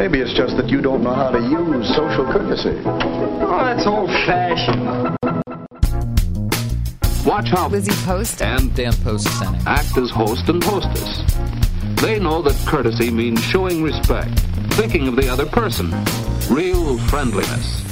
Maybe it's just that you don't know how to use social courtesy. Oh, that's old fashioned. Watch how Lizzie Post and Dan Post Senning act as host and hostess. They know that courtesy means showing respect, thinking of the other person, real friendliness.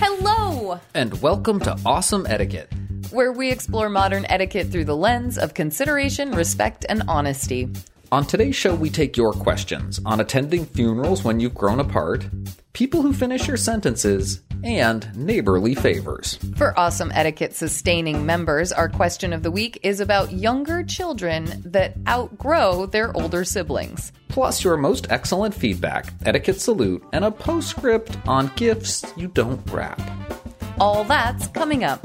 Hello! And welcome to Awesome Etiquette. Where we explore modern etiquette through the lens of consideration, respect, and honesty. On today's show, we take your questions on attending funerals when you've grown apart, people who finish your sentences, and neighborly favors. For Awesome Etiquette sustaining members, our question of the week is about younger children that outgrow their older siblings. Plus, your most excellent feedback, etiquette salute, and a postscript on gifts you don't wrap. All that's coming up.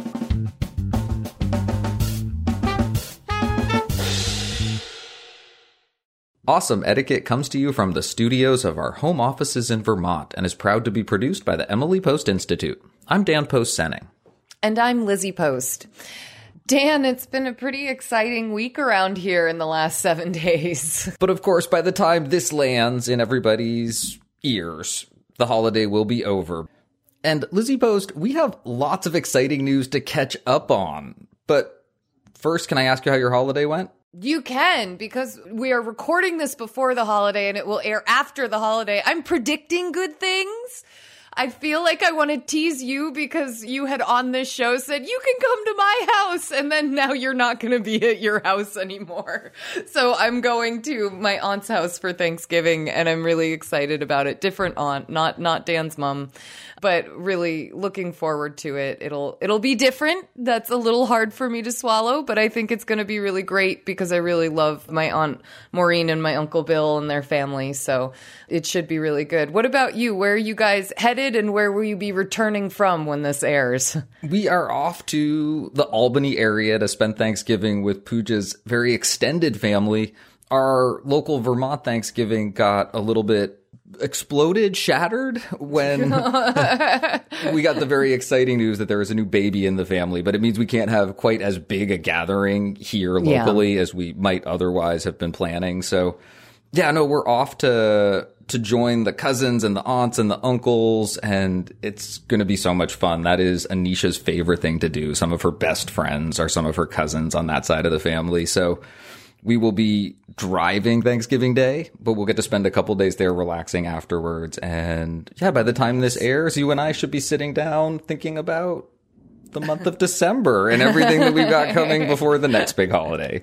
Awesome Etiquette comes to you from the studios of our home offices in Vermont and is proud to be produced by the Emily Post Institute. I'm Dan Post Senning. And I'm Lizzie Post. Dan, it's been a pretty exciting week around here in the last seven days. But of course, by the time this lands in everybody's ears, the holiday will be over. And Lizzie Post, we have lots of exciting news to catch up on. But first, can I ask you how your holiday went? You can because we are recording this before the holiday and it will air after the holiday. I'm predicting good things. I feel like I want to tease you because you had on this show said you can come to my house and then now you're not going to be at your house anymore. So I'm going to my aunt's house for Thanksgiving and I'm really excited about it. Different aunt, not not Dan's mom, but really looking forward to it. It'll it'll be different. That's a little hard for me to swallow, but I think it's going to be really great because I really love my aunt Maureen and my uncle Bill and their family. So it should be really good. What about you? Where are you guys headed and where will you be returning from when this airs? We are off to the Albany area to spend Thanksgiving with Pooja's very extended family. Our local Vermont Thanksgiving got a little bit exploded, shattered when we got the very exciting news that there is a new baby in the family, but it means we can't have quite as big a gathering here locally yeah. as we might otherwise have been planning. So yeah, no, we're off to to join the cousins and the aunts and the uncles, and it's going to be so much fun. That is Anisha's favorite thing to do. Some of her best friends are some of her cousins on that side of the family. So we will be driving Thanksgiving Day, but we'll get to spend a couple days there relaxing afterwards. And yeah, by the time this airs, you and I should be sitting down thinking about the month of December and everything that we've got coming before the next big holiday.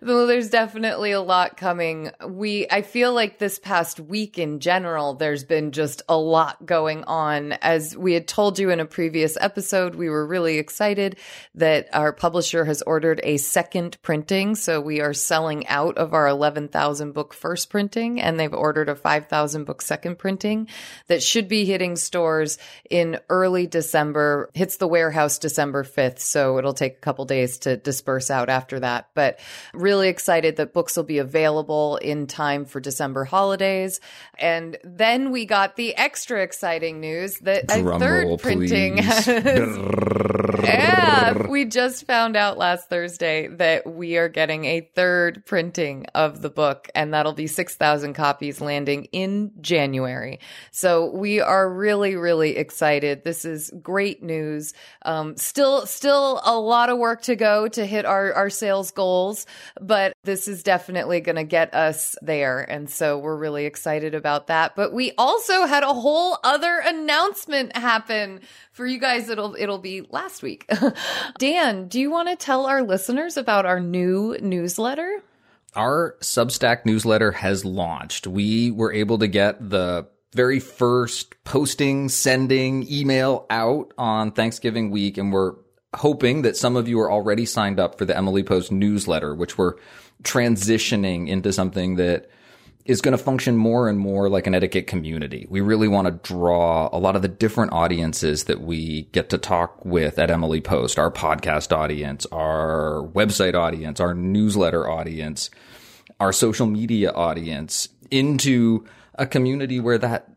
Well, there's definitely a lot coming. We, I feel like this past week in general, there's been just a lot going on. As we had told you in a previous episode, we were really excited that our publisher has ordered a second printing. So we are selling out of our 11,000 book first printing and they've ordered a 5,000 book second printing that should be hitting stores in early December, hits the warehouse December 5th. So it'll take a couple days to disperse out after that. But really excited that books will be available in time for December holidays. And then we got the extra exciting news that Drum a third roll, printing has, yeah, we just found out last Thursday that we are getting a third printing of the book, and that'll be 6,000 copies landing in January. So we are really, really excited. This is great news. Um, um, still, still a lot of work to go to hit our, our sales goals, but this is definitely going to get us there. And so we're really excited about that. But we also had a whole other announcement happen for you guys. It'll, it'll be last week. Dan, do you want to tell our listeners about our new newsletter? Our Substack newsletter has launched. We were able to get the very first posting, sending email out on Thanksgiving week, and we're hoping that some of you are already signed up for the Emily Post newsletter, which we're transitioning into something that is going to function more and more like an etiquette community. We really want to draw a lot of the different audiences that we get to talk with at Emily Post, our podcast audience, our website audience, our newsletter audience, our social media audience into a community where that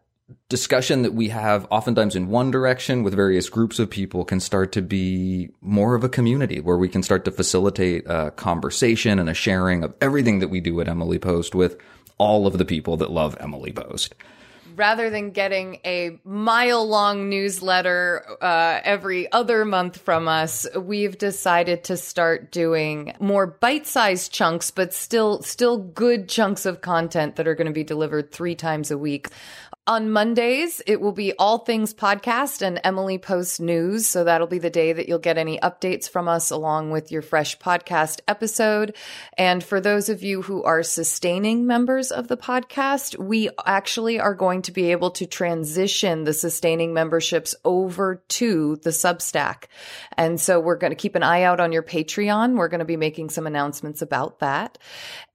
discussion that we have oftentimes in one direction with various groups of people can start to be more of a community where we can start to facilitate a conversation and a sharing of everything that we do at Emily Post with all of the people that love Emily Post rather than getting a mile long newsletter uh, every other month from us, we've decided to start doing more bite sized chunks, but still, still good chunks of content that are going to be delivered three times a week. On Mondays, it will be All Things Podcast and Emily Post News. So that'll be the day that you'll get any updates from us along with your fresh podcast episode. And for those of you who are sustaining members of the podcast, we actually are going to be able to transition the sustaining memberships over to the Substack. And so we're going to keep an eye out on your Patreon. We're going to be making some announcements about that.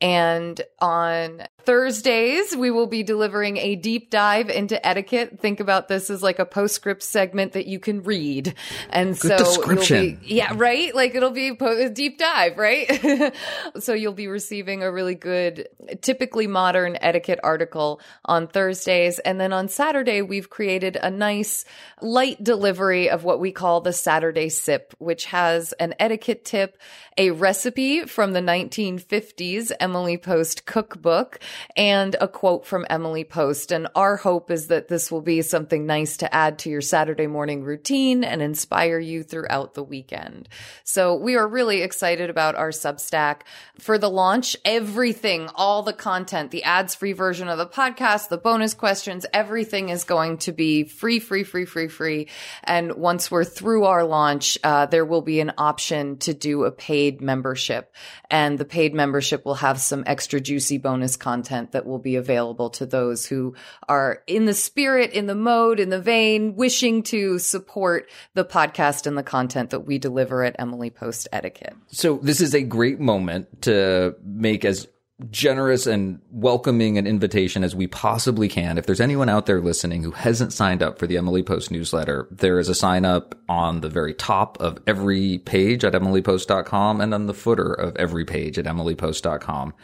And on Thursdays, we will be delivering a deep dive into etiquette. Think about this as like a postscript segment that you can read. And Good so, description. Be, yeah, right? Like it'll be a deep dive, right? so you'll be receiving a really good, typically modern etiquette article on Thursdays. And then on Saturday, we've created a nice light delivery of what we call the Saturday sip, which has an etiquette tip, a recipe from the 1950s Emily Post cookbook, and a quote from Emily Post. And our hope is that this will be something nice to add to your Saturday morning routine and inspire you throughout the weekend. So we are really excited about our Substack for the launch. Everything, all the content, the ads free version of the podcast, the bonus questions, everything is going to be free, free, free, free, free. And once we're through our launch, uh, there will be an option to do a paid membership and the paid membership will have some extra juicy bonus content that will be available to those who are in the spirit, in the mode, in the vein, wishing to support the podcast and the content that we deliver at Emily Post Etiquette. So this is a great moment to make as generous and welcoming an invitation as we possibly can. If there's anyone out there listening who hasn't signed up for the Emily Post newsletter, there is a sign up on the very top of every page at emilypost.com and on the footer of every page at emilypost.com.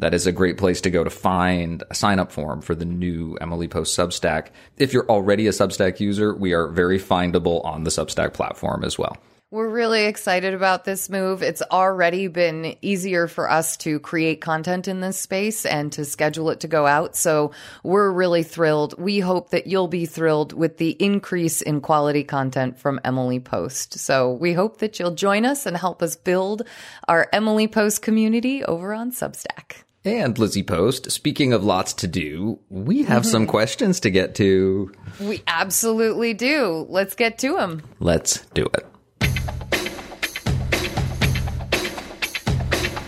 That is a great place to go to find a sign up form for the new Emily Post Substack. If you're already a Substack user, we are very findable on the Substack platform as well. We're really excited about this move. It's already been easier for us to create content in this space and to schedule it to go out. So we're really thrilled. We hope that you'll be thrilled with the increase in quality content from Emily Post. So we hope that you'll join us and help us build our Emily Post community over on Substack. And Lizzie Post, speaking of lots to do, we have some mm-hmm. questions to get to. We absolutely do. Let's get to them. Let's do it.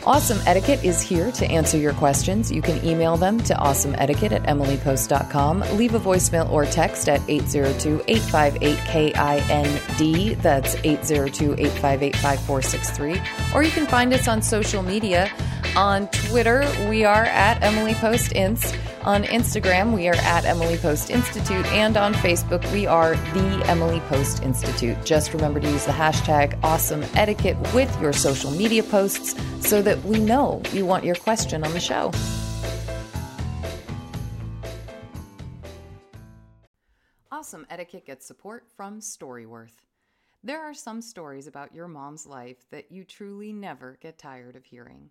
Awesome Etiquette is here to answer your questions. You can email them to awesomeetiquette at emilypost.com. Leave a voicemail or text at 802 858 KIND. That's 802 858 5463. Or you can find us on social media. On Twitter, we are at Emily Post Inst. On Instagram, we are at Emily Post Institute. And on Facebook, we are the Emily Post Institute. Just remember to use the hashtag awesome etiquette with your social media posts so that we know you want your question on the show. Awesome Etiquette gets support from Storyworth. There are some stories about your mom's life that you truly never get tired of hearing.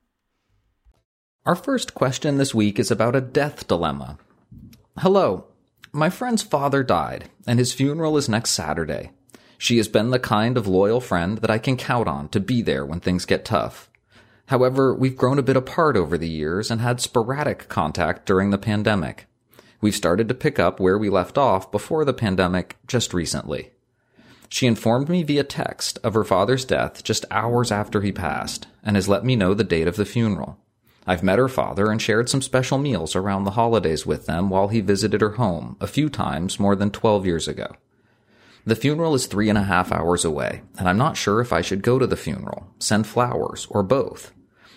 Our first question this week is about a death dilemma. Hello. My friend's father died, and his funeral is next Saturday. She has been the kind of loyal friend that I can count on to be there when things get tough. However, we've grown a bit apart over the years and had sporadic contact during the pandemic. We've started to pick up where we left off before the pandemic just recently. She informed me via text of her father's death just hours after he passed and has let me know the date of the funeral. I've met her father and shared some special meals around the holidays with them while he visited her home a few times more than 12 years ago. The funeral is three and a half hours away, and I'm not sure if I should go to the funeral, send flowers, or both.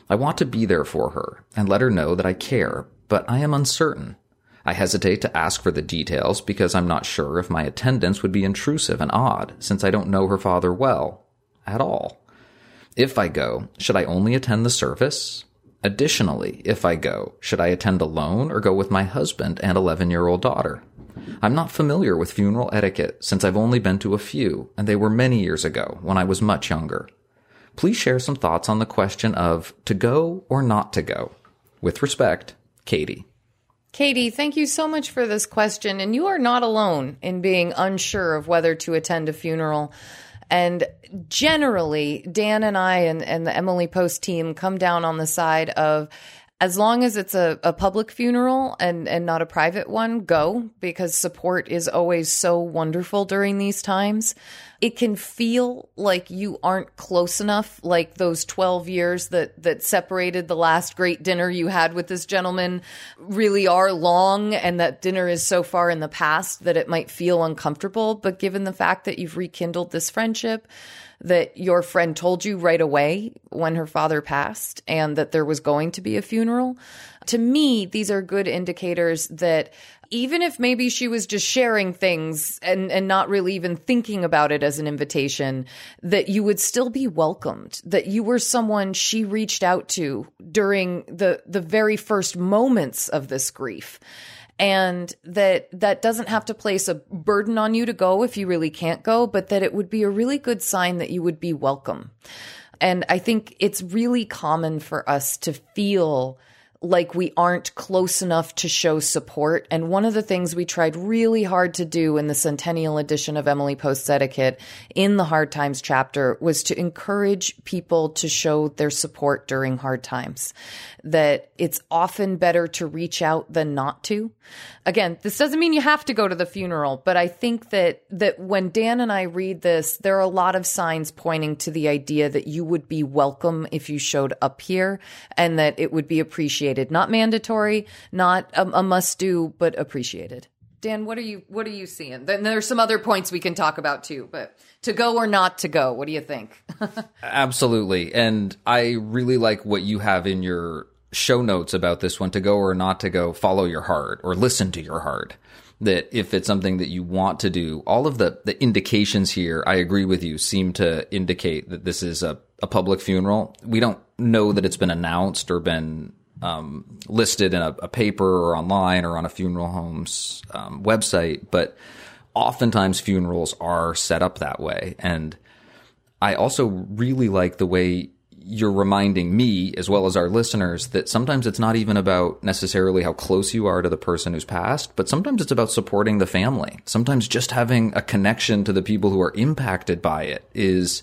I want to be there for her and let her know that I care, but I am uncertain. I hesitate to ask for the details because I'm not sure if my attendance would be intrusive and odd since I don't know her father well at all. If I go, should I only attend the service? Additionally, if I go, should I attend alone or go with my husband and 11 year old daughter? I'm not familiar with funeral etiquette since I've only been to a few, and they were many years ago when I was much younger. Please share some thoughts on the question of to go or not to go. With respect, Katie. Katie, thank you so much for this question. And you are not alone in being unsure of whether to attend a funeral. And generally, Dan and I and, and the Emily Post team come down on the side of as long as it's a, a public funeral and, and not a private one, go because support is always so wonderful during these times. It can feel like you aren't close enough, like those 12 years that, that separated the last great dinner you had with this gentleman really are long and that dinner is so far in the past that it might feel uncomfortable. But given the fact that you've rekindled this friendship, that your friend told you right away when her father passed and that there was going to be a funeral. To me, these are good indicators that even if maybe she was just sharing things and, and not really even thinking about it as an invitation, that you would still be welcomed, that you were someone she reached out to during the, the very first moments of this grief and that that doesn't have to place a burden on you to go if you really can't go, but that it would be a really good sign that you would be welcome. And I think it's really common for us to feel like we aren't close enough to show support. And one of the things we tried really hard to do in the centennial edition of Emily Post's Etiquette in the Hard Times chapter was to encourage people to show their support during hard times that it's often better to reach out than not to. Again, this doesn't mean you have to go to the funeral, but I think that that when Dan and I read this, there are a lot of signs pointing to the idea that you would be welcome if you showed up here and that it would be appreciated, not mandatory, not a, a must do, but appreciated. Dan, what are you what are you seeing? Then there's some other points we can talk about too, but to go or not to go, what do you think? Absolutely. And I really like what you have in your show notes about this one to go or not to go, follow your heart or listen to your heart. That if it's something that you want to do, all of the, the indications here, I agree with you, seem to indicate that this is a, a public funeral. We don't know that it's been announced or been um, listed in a, a, paper or online or on a funeral home's um, website, but oftentimes funerals are set up that way. And I also really like the way you're reminding me as well as our listeners that sometimes it's not even about necessarily how close you are to the person who's passed, but sometimes it's about supporting the family. Sometimes just having a connection to the people who are impacted by it is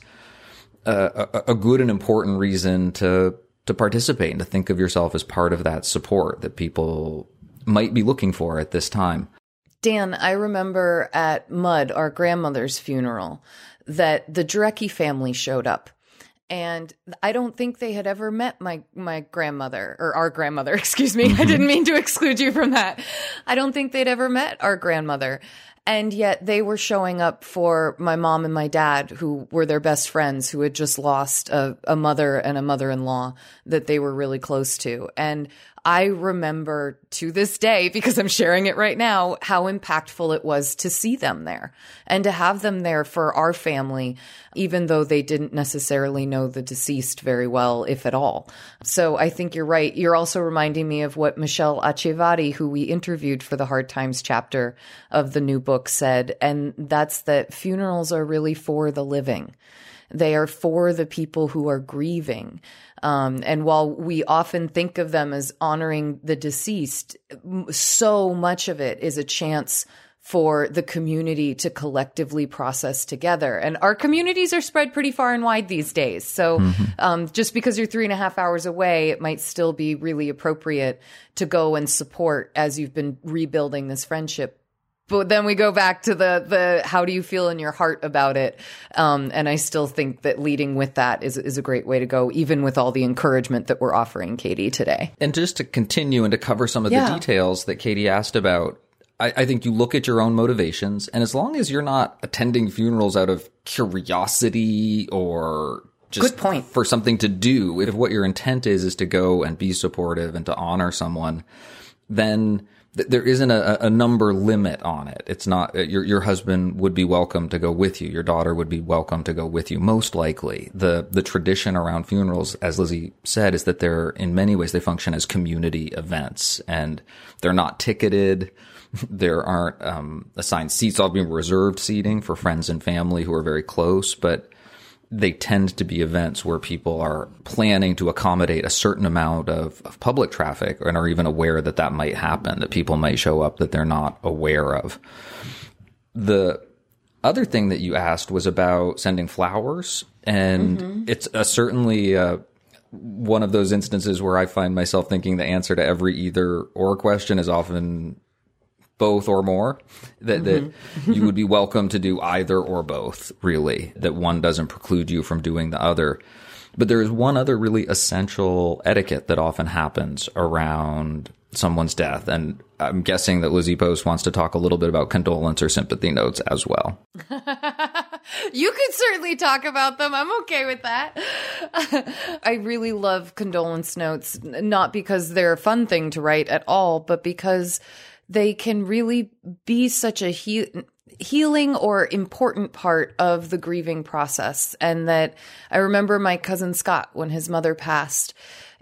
a, a, a good and important reason to to participate and to think of yourself as part of that support that people might be looking for at this time. Dan, I remember at Mud, our grandmother's funeral, that the Drecke family showed up. And I don't think they had ever met my my grandmother or our grandmother, excuse me. I mm-hmm. didn't mean to exclude you from that. I don't think they'd ever met our grandmother. And yet they were showing up for my mom and my dad, who were their best friends, who had just lost a, a mother and a mother in law that they were really close to. And I remember to this day, because I'm sharing it right now, how impactful it was to see them there and to have them there for our family, even though they didn't necessarily know the deceased very well, if at all. So I think you're right. You're also reminding me of what Michelle Acciavatti, who we interviewed for the Hard Times chapter of the new book, said. And that's that funerals are really for the living. They are for the people who are grieving. Um, and while we often think of them as honoring the deceased, so much of it is a chance for the community to collectively process together. And our communities are spread pretty far and wide these days. So mm-hmm. um, just because you're three and a half hours away, it might still be really appropriate to go and support as you've been rebuilding this friendship but then we go back to the the how do you feel in your heart about it um, and i still think that leading with that is is a great way to go even with all the encouragement that we're offering katie today and just to continue and to cover some of yeah. the details that katie asked about I, I think you look at your own motivations and as long as you're not attending funerals out of curiosity or just Good point. for something to do if what your intent is is to go and be supportive and to honor someone then there isn't a, a, number limit on it. It's not uh, your your husband would be welcome to go with you. Your daughter would be welcome to go with you. Most likely, the the tradition around funerals, as Lizzie said, is that they're in many ways they function as community events, and they're not ticketed. There aren't um, assigned seats. All being reserved seating for friends and family who are very close, but they tend to be events where people are planning to accommodate a certain amount of, of, public traffic and are even aware that that might happen, that people might show up that they're not aware of. The other thing that you asked was about sending flowers, and mm-hmm. it's a, certainly uh, one of those instances where I find myself thinking the answer to every either or question is often both or more that, mm-hmm. that you would be welcome to do either or both really that one doesn't preclude you from doing the other but there is one other really essential etiquette that often happens around someone's death and i'm guessing that lizzie post wants to talk a little bit about condolence or sympathy notes as well you could certainly talk about them. I'm okay with that. I really love condolence notes, not because they're a fun thing to write at all, but because they can really be such a he- healing or important part of the grieving process. And that I remember my cousin Scott, when his mother passed,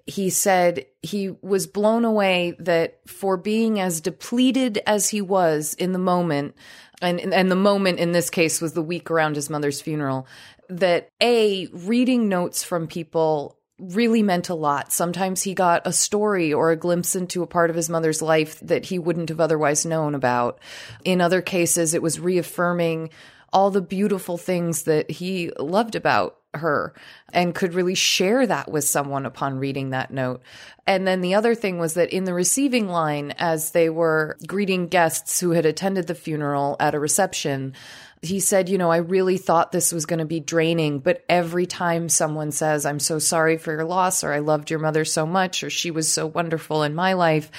he said he was blown away that for being as depleted as he was in the moment, and, and the moment in this case was the week around his mother's funeral, that A, reading notes from people really meant a lot. Sometimes he got a story or a glimpse into a part of his mother's life that he wouldn't have otherwise known about. In other cases, it was reaffirming all the beautiful things that he loved about her and could really share that with someone upon reading that note. And then the other thing was that in the receiving line, as they were greeting guests who had attended the funeral at a reception, he said, you know, I really thought this was going to be draining, but every time someone says, I'm so sorry for your loss, or I loved your mother so much, or she was so wonderful in my life,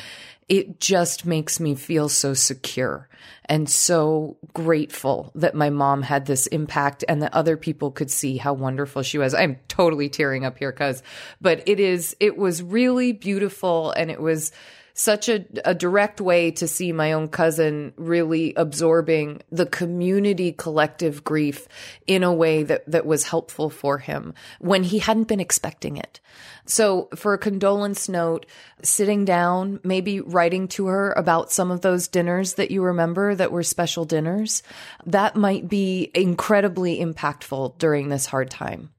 it just makes me feel so secure and so grateful that my mom had this impact and that other people could see how wonderful she was. I'm totally tearing up here, cuz, but it is, it was really beautiful and it was, such a, a direct way to see my own cousin really absorbing the community collective grief in a way that, that was helpful for him when he hadn't been expecting it. So for a condolence note, sitting down, maybe writing to her about some of those dinners that you remember that were special dinners, that might be incredibly impactful during this hard time.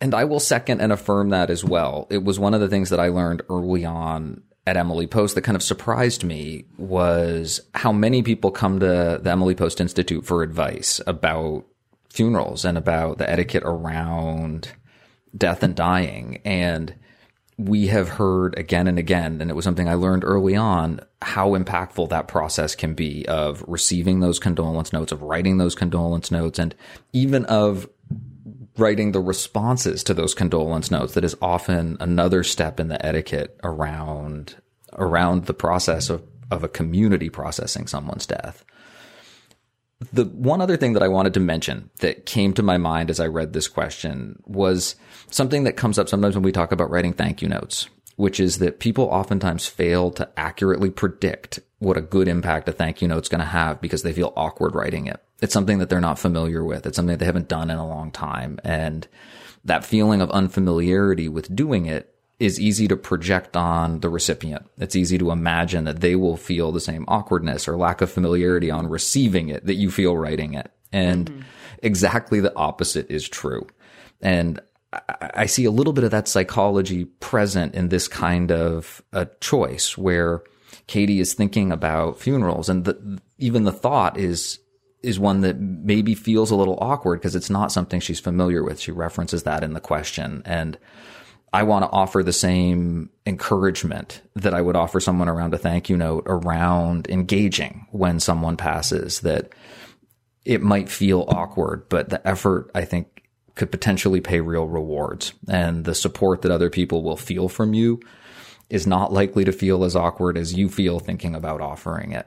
And I will second and affirm that as well. It was one of the things that I learned early on at Emily Post that kind of surprised me was how many people come to the Emily Post Institute for advice about funerals and about the etiquette around death and dying. And we have heard again and again, and it was something I learned early on, how impactful that process can be of receiving those condolence notes, of writing those condolence notes, and even of writing the responses to those condolence notes that is often another step in the etiquette around around the process of, of a community processing someone's death. The one other thing that I wanted to mention that came to my mind as I read this question was something that comes up sometimes when we talk about writing thank you notes, which is that people oftentimes fail to accurately predict what a good impact a thank you note is going to have because they feel awkward writing it. It's something that they're not familiar with. It's something that they haven't done in a long time. And that feeling of unfamiliarity with doing it is easy to project on the recipient. It's easy to imagine that they will feel the same awkwardness or lack of familiarity on receiving it that you feel writing it. And mm-hmm. exactly the opposite is true. And I see a little bit of that psychology present in this kind of a choice where Katie is thinking about funerals and the, even the thought is is one that maybe feels a little awkward because it's not something she's familiar with. She references that in the question and I want to offer the same encouragement that I would offer someone around a thank you note around engaging when someone passes that it might feel awkward, but the effort I think could potentially pay real rewards and the support that other people will feel from you is not likely to feel as awkward as you feel thinking about offering it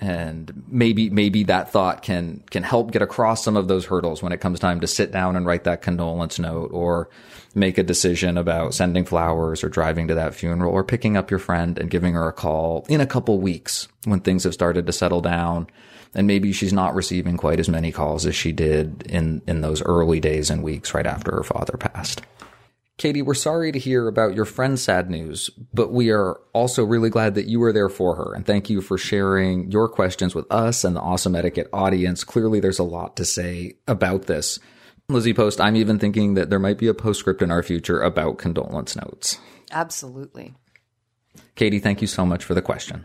and maybe maybe that thought can can help get across some of those hurdles when it comes time to sit down and write that condolence note or make a decision about sending flowers or driving to that funeral or picking up your friend and giving her a call in a couple weeks when things have started to settle down and maybe she's not receiving quite as many calls as she did in in those early days and weeks right after her father passed. Katie, we're sorry to hear about your friend's sad news, but we are also really glad that you were there for her. And thank you for sharing your questions with us and the Awesome Etiquette audience. Clearly, there's a lot to say about this. Lizzie Post, I'm even thinking that there might be a postscript in our future about condolence notes. Absolutely. Katie, thank you so much for the question.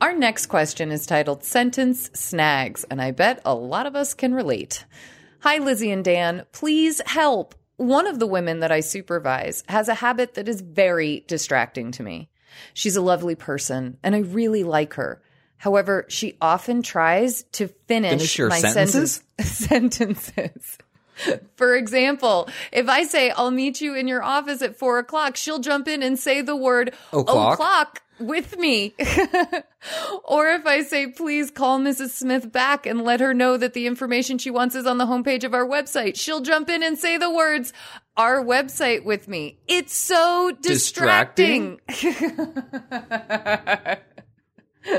Our next question is titled Sentence Snags, and I bet a lot of us can relate. Hi, Lizzie and Dan. Please help. One of the women that I supervise has a habit that is very distracting to me. She's a lovely person, and I really like her. However, she often tries to finish, finish my sentences. sentences. For example, if I say, I'll meet you in your office at four o'clock, she'll jump in and say the word o'clock, o'clock with me. or if I say, please call Mrs. Smith back and let her know that the information she wants is on the homepage of our website, she'll jump in and say the words, our website with me. It's so distracting. distracting?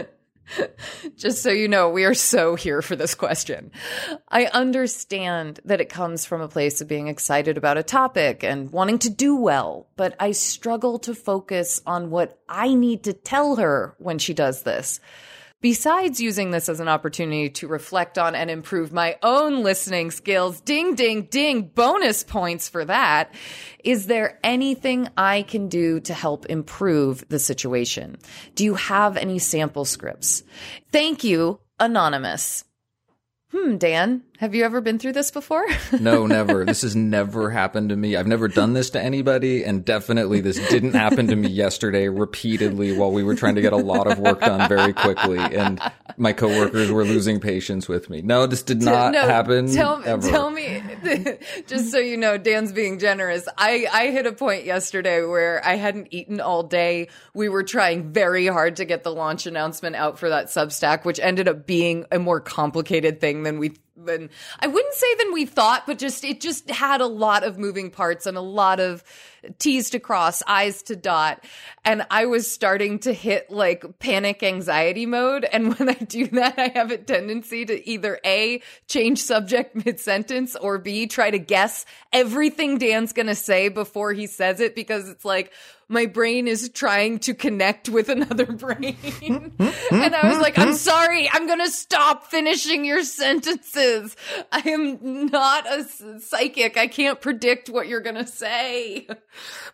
Just so you know, we are so here for this question. I understand that it comes from a place of being excited about a topic and wanting to do well, but I struggle to focus on what I need to tell her when she does this. Besides using this as an opportunity to reflect on and improve my own listening skills, ding, ding, ding, bonus points for that. Is there anything I can do to help improve the situation? Do you have any sample scripts? Thank you, Anonymous. Hmm, Dan, Have you ever been through this before? No, never. this has never happened to me. I've never done this to anybody, and definitely this didn't happen to me yesterday repeatedly while we were trying to get a lot of work done very quickly, and my coworkers were losing patience with me. No, this did not no, happen. Tell, ever. tell me, just so you know, Dan's being generous. I, I hit a point yesterday where I hadn't eaten all day. We were trying very hard to get the launch announcement out for that Substack, which ended up being a more complicated thing than we than I wouldn't say than we thought, but just it just had a lot of moving parts and a lot of T's to cross, I's to dot. And I was starting to hit like panic anxiety mode. And when I do that, I have a tendency to either A, change subject mid sentence or B, try to guess everything Dan's going to say before he says it because it's like, my brain is trying to connect with another brain. and I was like, I'm sorry, I'm going to stop finishing your sentences. I am not a psychic. I can't predict what you're going to say.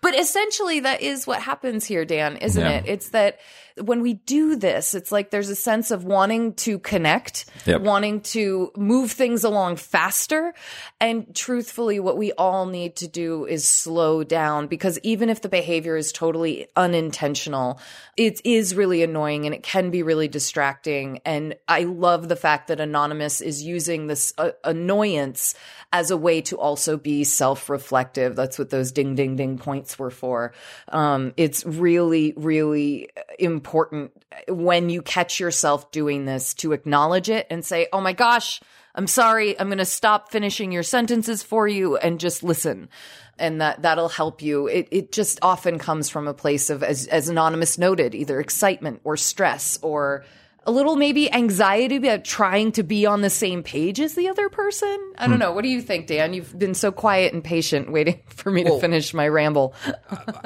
But essentially, that is what happens here, Dan, isn't Yeah. it? It's that when we do this, it's like there's a sense of wanting to connect, Yep. wanting to move things along faster. And truthfully, what we all need to do is slow down because even if the behavior is totally unintentional, it is really annoying and it can be really distracting. And I love the fact that Anonymous is using this uh, annoyance as a way to also be self-reflective. That's what those ding, ding, ding points were for. Um, it's really, really important Uh, when you catch yourself doing this to acknowledge it and say, "Oh my gosh, I'm sorry. I'm going to stop finishing your sentences for you and just listen." And that that'll help you. It it just often comes from a place of, as as anonymous noted, either excitement or stress or a little maybe anxiety about trying to be on the same page as the other person. I don't hmm. know. What do you think, Dan? You've been so quiet and patient waiting for me to finish my ramble.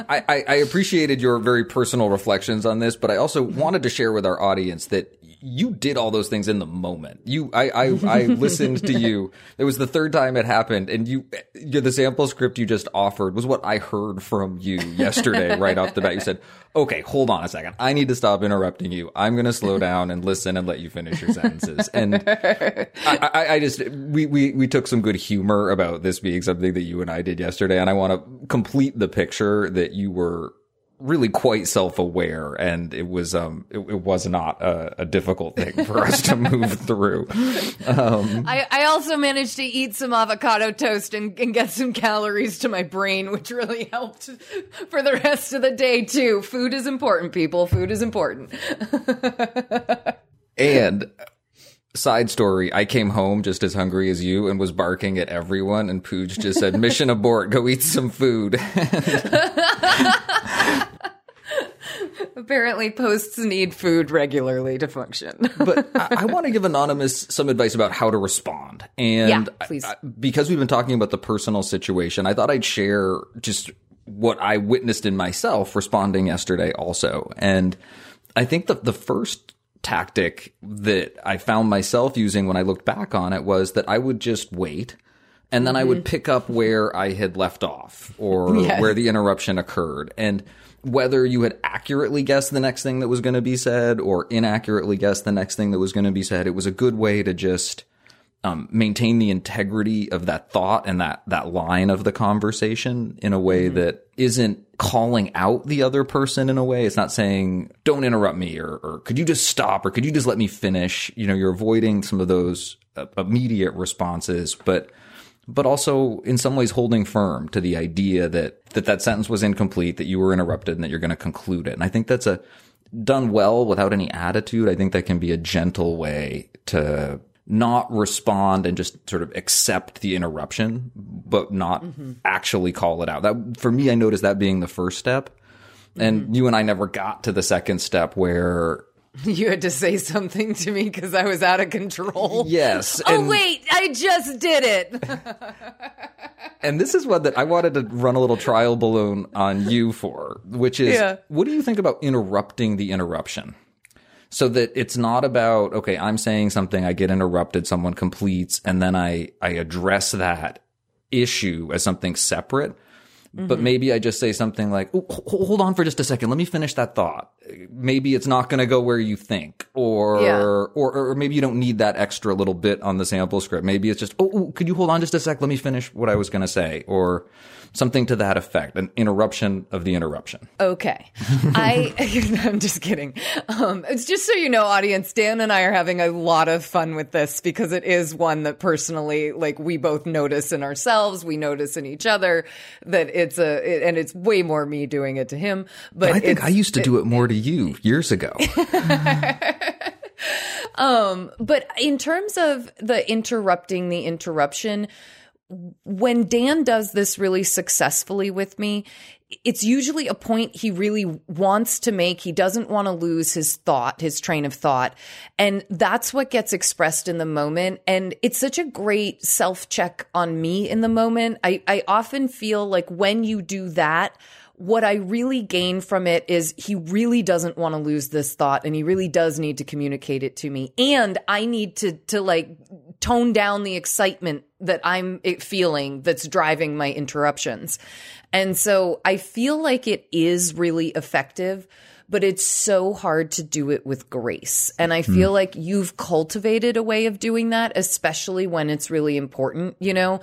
I, I, I appreciated your very personal reflections on this, but I also wanted to share with our audience that you did all those things in the moment. You, I, I, I listened to you. It was the third time it happened, and you, the sample script you just offered was what I heard from you yesterday, right off the bat. You said, "Okay, hold on a second. I need to stop interrupting you. I'm going to slow down and listen and let you finish your sentences." And I, I, I just, we, we, we took some good humor about this being something that you and I did yesterday, and I want to complete the picture that you were really quite self-aware and it was um it, it was not a, a difficult thing for us to move through um I, I also managed to eat some avocado toast and, and get some calories to my brain, which really helped for the rest of the day too. Food is important, people. Food is important. and side story i came home just as hungry as you and was barking at everyone and Pooj just said mission abort go eat some food Apparently, posts need food regularly to function. but I, I want to give Anonymous some advice about how to respond. And Yeah, please. I- because we've been talking about the personal situation, I thought I'd share just what I witnessed in myself responding yesterday also. And I think the, the first tactic that I found myself using when I looked back on it was that I would just wait. And then I would mm-hmm. pick up where I had left off or Yes. where the interruption occurred. And whether you had accurately guessed the next thing that was going to be said or inaccurately guessed the next thing that was going to be said, it was a good way to just um, maintain the integrity of that thought and that that line of the conversation in a way that isn't calling out the other person in a way. It's not saying "Don't interrupt me" or, or "Could you just stop" or "Could you just let me finish." You know, you're avoiding some of those uh, immediate responses, but but also in some ways holding firm to the idea that that that sentence was incomplete, that you were interrupted, and that you're going to conclude it. And I think that's a done well without any attitude. I think that can be a gentle way to not respond and just sort of accept the interruption, but not mm-hmm. actually call it out. That for me, I noticed that being the first step. And mm-hmm. you and I never got to the second step where you had to say something to me because I was out of control. yes, Oh, wait, I just did it. And this is one that I wanted to run a little trial balloon on you for, which is Yeah. what do you think about interrupting the interruption? So that it's not about, okay, I'm saying something, I get interrupted, someone completes, and then I, I address that issue as something separate. But mm-hmm. maybe I just say something like, oh, hold on for just a second. Let me finish that thought. Maybe it's not going to go where you think or, Yeah. or, or maybe you don't need that extra little bit on the sample script. Maybe it's just, oh, oh, could you hold on just a sec? Let me finish what I was going to say or something to that effect. An interruption of the interruption. Okay. I, I'm just kidding. Um, it's just so you know, audience, Dan and I are having a lot of fun with this because it is one that personally, like, we both notice in ourselves, we notice in each other that it's a, it, and it's way more me doing it to him. But I think I used to do it more to you years ago. But in terms of the interrupting the interruption, when Dan does this really successfully with me, it's usually a point he really wants to make. He doesn't want to lose his thought, his train of thought. And that's what gets expressed in the moment. And it's such a great self check on me in the moment. I, I often feel like when you do that, what I really gain from it is he really doesn't want to lose this thought and he really does need to communicate it to me. And I need to, to like tone down the excitement that I'm feeling that's driving my interruptions. And so I feel like it is really effective, but it's so hard to do it with grace. And I feel hmm. like you've cultivated a way of doing that, especially when it's really important, you know?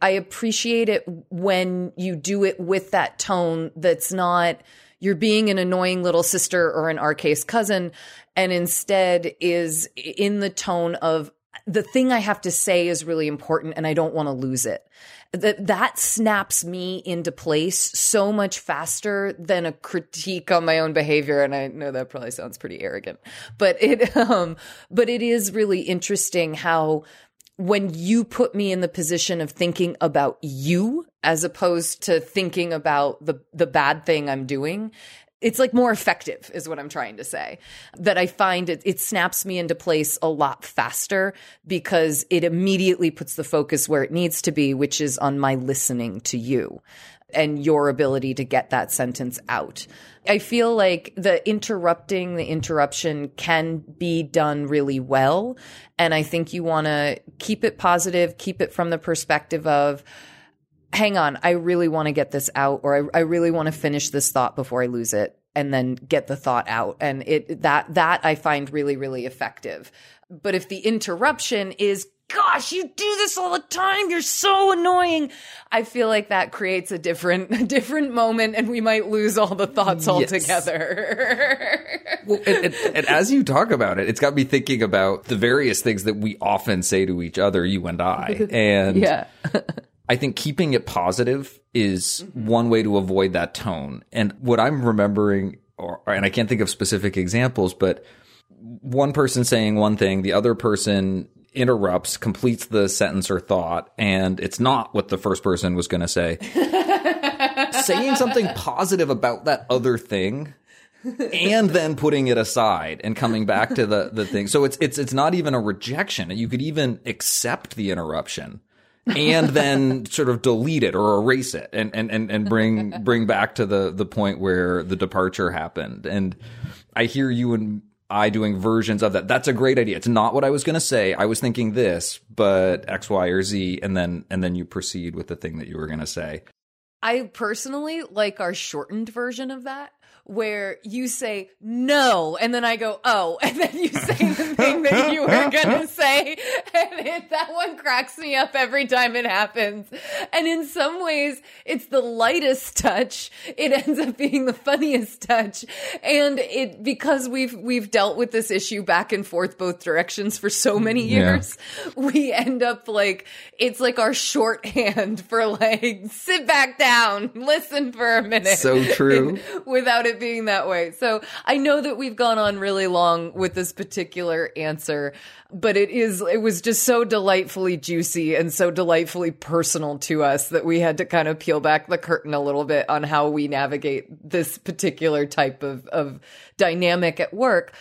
I appreciate it when you do it with that tone that's not you're being an annoying little sister or in our case cousin and instead is in the tone of the thing I have to say is really important and I don't want to lose it. That that snaps me into place so much faster than a critique on my own behavior and I know that probably sounds pretty arrogant. But it um but it is really interesting how when you put me in the position of thinking about you as opposed to thinking about the the bad thing I'm doing it's like more effective is what I'm trying to say that I find it it snaps me into place a lot faster because it immediately puts the focus where it needs to be which is on my listening to you and your ability to get that sentence out. I feel like the interrupting, the interruption can be done really well. And I think you want to keep it positive, keep it from the perspective of, hang on, I really want to get this out, or I, I really want to finish this thought before I lose it and then get the thought out. And it, that, that I find really, really effective. But if the interruption is, gosh, you do this all the time. You're so annoying. I feel like that creates a different, a different moment and we might lose all the thoughts altogether. Well, and, and, and as you talk about it, it's got me thinking about the various things that we often say to each other, you and I. And yeah. I think keeping it positive is one way to avoid that tone. And what I'm remembering, or, and I can't think of specific examples, but one person saying one thing, the other person interrupts, completes the sentence or thought, and it's not what the first person was going to say. saying something positive about that other thing and then putting it aside and coming back to the the thing. So it's it's it's not even a rejection. You could even accept the interruption and then sort of delete it or erase it and and and, and bring bring back to the the point where the departure happened. And I hear you and I doing versions of that. That's a great idea. It's not what I was going to say. I was thinking this, but X, Y, or Z, and then and then you proceed with the thing that you were going to say. I personally like our shortened version of that. Where you say no, and then I go oh, and then you say the thing that you were gonna say, and it, that one cracks me up every time it happens. And in some ways, it's the lightest touch. It ends up being the funniest touch, and it because we've we've dealt with this issue back and forth both directions for so many Yeah. years, we end up like it's like our shorthand for like sit back down, listen for a minute. So true. Without it being that way. So I know that we've gone on really long with this particular answer, but it is it was just so delightfully juicy and so delightfully personal to us that we had to kind of peel back the curtain a little bit on how we navigate this particular type of of dynamic at work.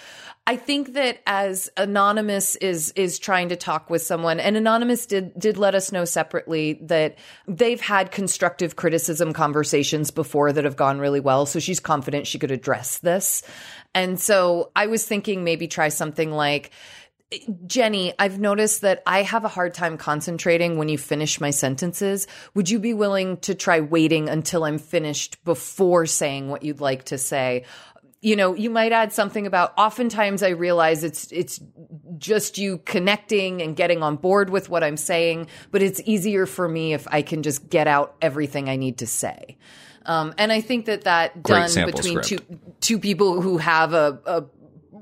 I think that as Anonymous is is trying to talk with someone, and Anonymous did did let us know separately that they've had constructive criticism conversations before that have gone really well. So she's confident she could address this. And so I was thinking maybe try something like Jenny, I've noticed that I have a hard time concentrating when you finish my sentences. Would you be willing to try waiting until I'm finished before saying what you'd like to say? You know, you might add something about oftentimes I realize it's it's just you connecting and getting on board with what I'm saying, but it's easier for me if I can just get out everything I need to say. Um, and I think that that Great done between script. two two people who have a, a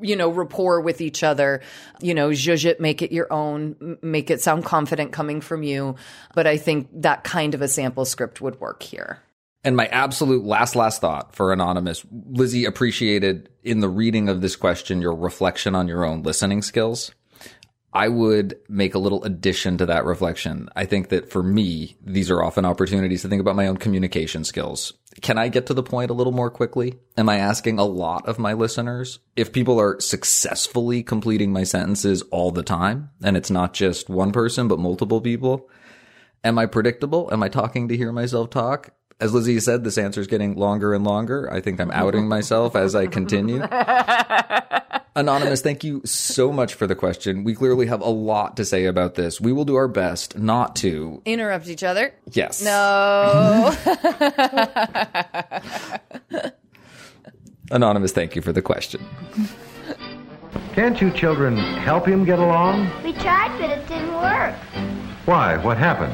you know rapport with each other you know zhuzh it make it your own make it sound confident coming from you but i think that kind of a sample script would work here And my absolute last, last thought for Anonymous Lizzie appreciated in the reading of this question your reflection on your own listening skills. I would make a little addition to that reflection. I think that for me, these are often opportunities to think about my own communication skills. Can I get to the point a little more quickly? Am I asking a lot of my listeners? If people are successfully completing my sentences all the time, and it's not just one person, but multiple people, Am I predictable? Am I talking to hear myself talk? As Lizzie said, this answer is getting longer and longer. I think I'm outing myself as I continue. Anonymous, thank you so much for the question. We clearly have a lot to say about this. We will do our best not to. interrupt each other Yes. no Anonymous, thank you for the question. Can't you children help him get along? We tried, but it didn't work. Why? What happened?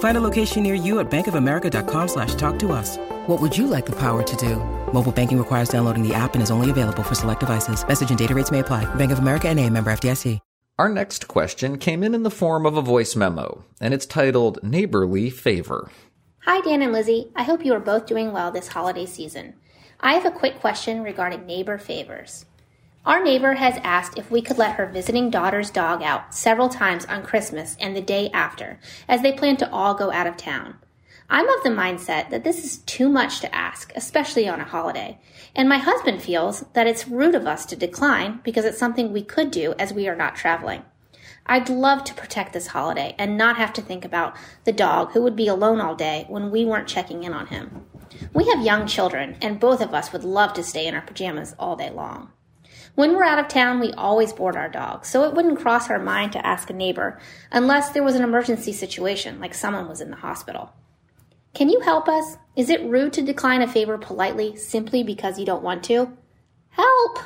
Find a location near you at bankofamerica.com slash talk to us. What would you like the power to do? Mobile banking requires downloading the app and is only available for select devices. Message and data rates may apply. Bank of America and a member FDIC. Our next question came in in the form of a voice memo, and it's titled Neighborly Favor. Hi, Dan and Lizzie. I hope you are both doing well this holiday season. I have a quick question regarding neighbor favors. Our neighbor has asked if we could let her visiting daughter's dog out several times on Christmas and the day after, as they plan to all go out of town. I'm of the mindset that this is too much to ask, especially on a holiday, and my husband feels that it's rude of us to decline because it's something we could do as we are not traveling. I'd love to protect this holiday and not have to think about the dog who would be alone all day when we weren't checking in on him. We have young children, and both of us would love to stay in our pajamas all day long. When we're out of town, we always board our dogs, so it wouldn't cross our mind to ask a neighbor unless there was an emergency situation, like someone was in the hospital. Can you help us? Is it rude to decline a favor politely simply because you don't want to? Help!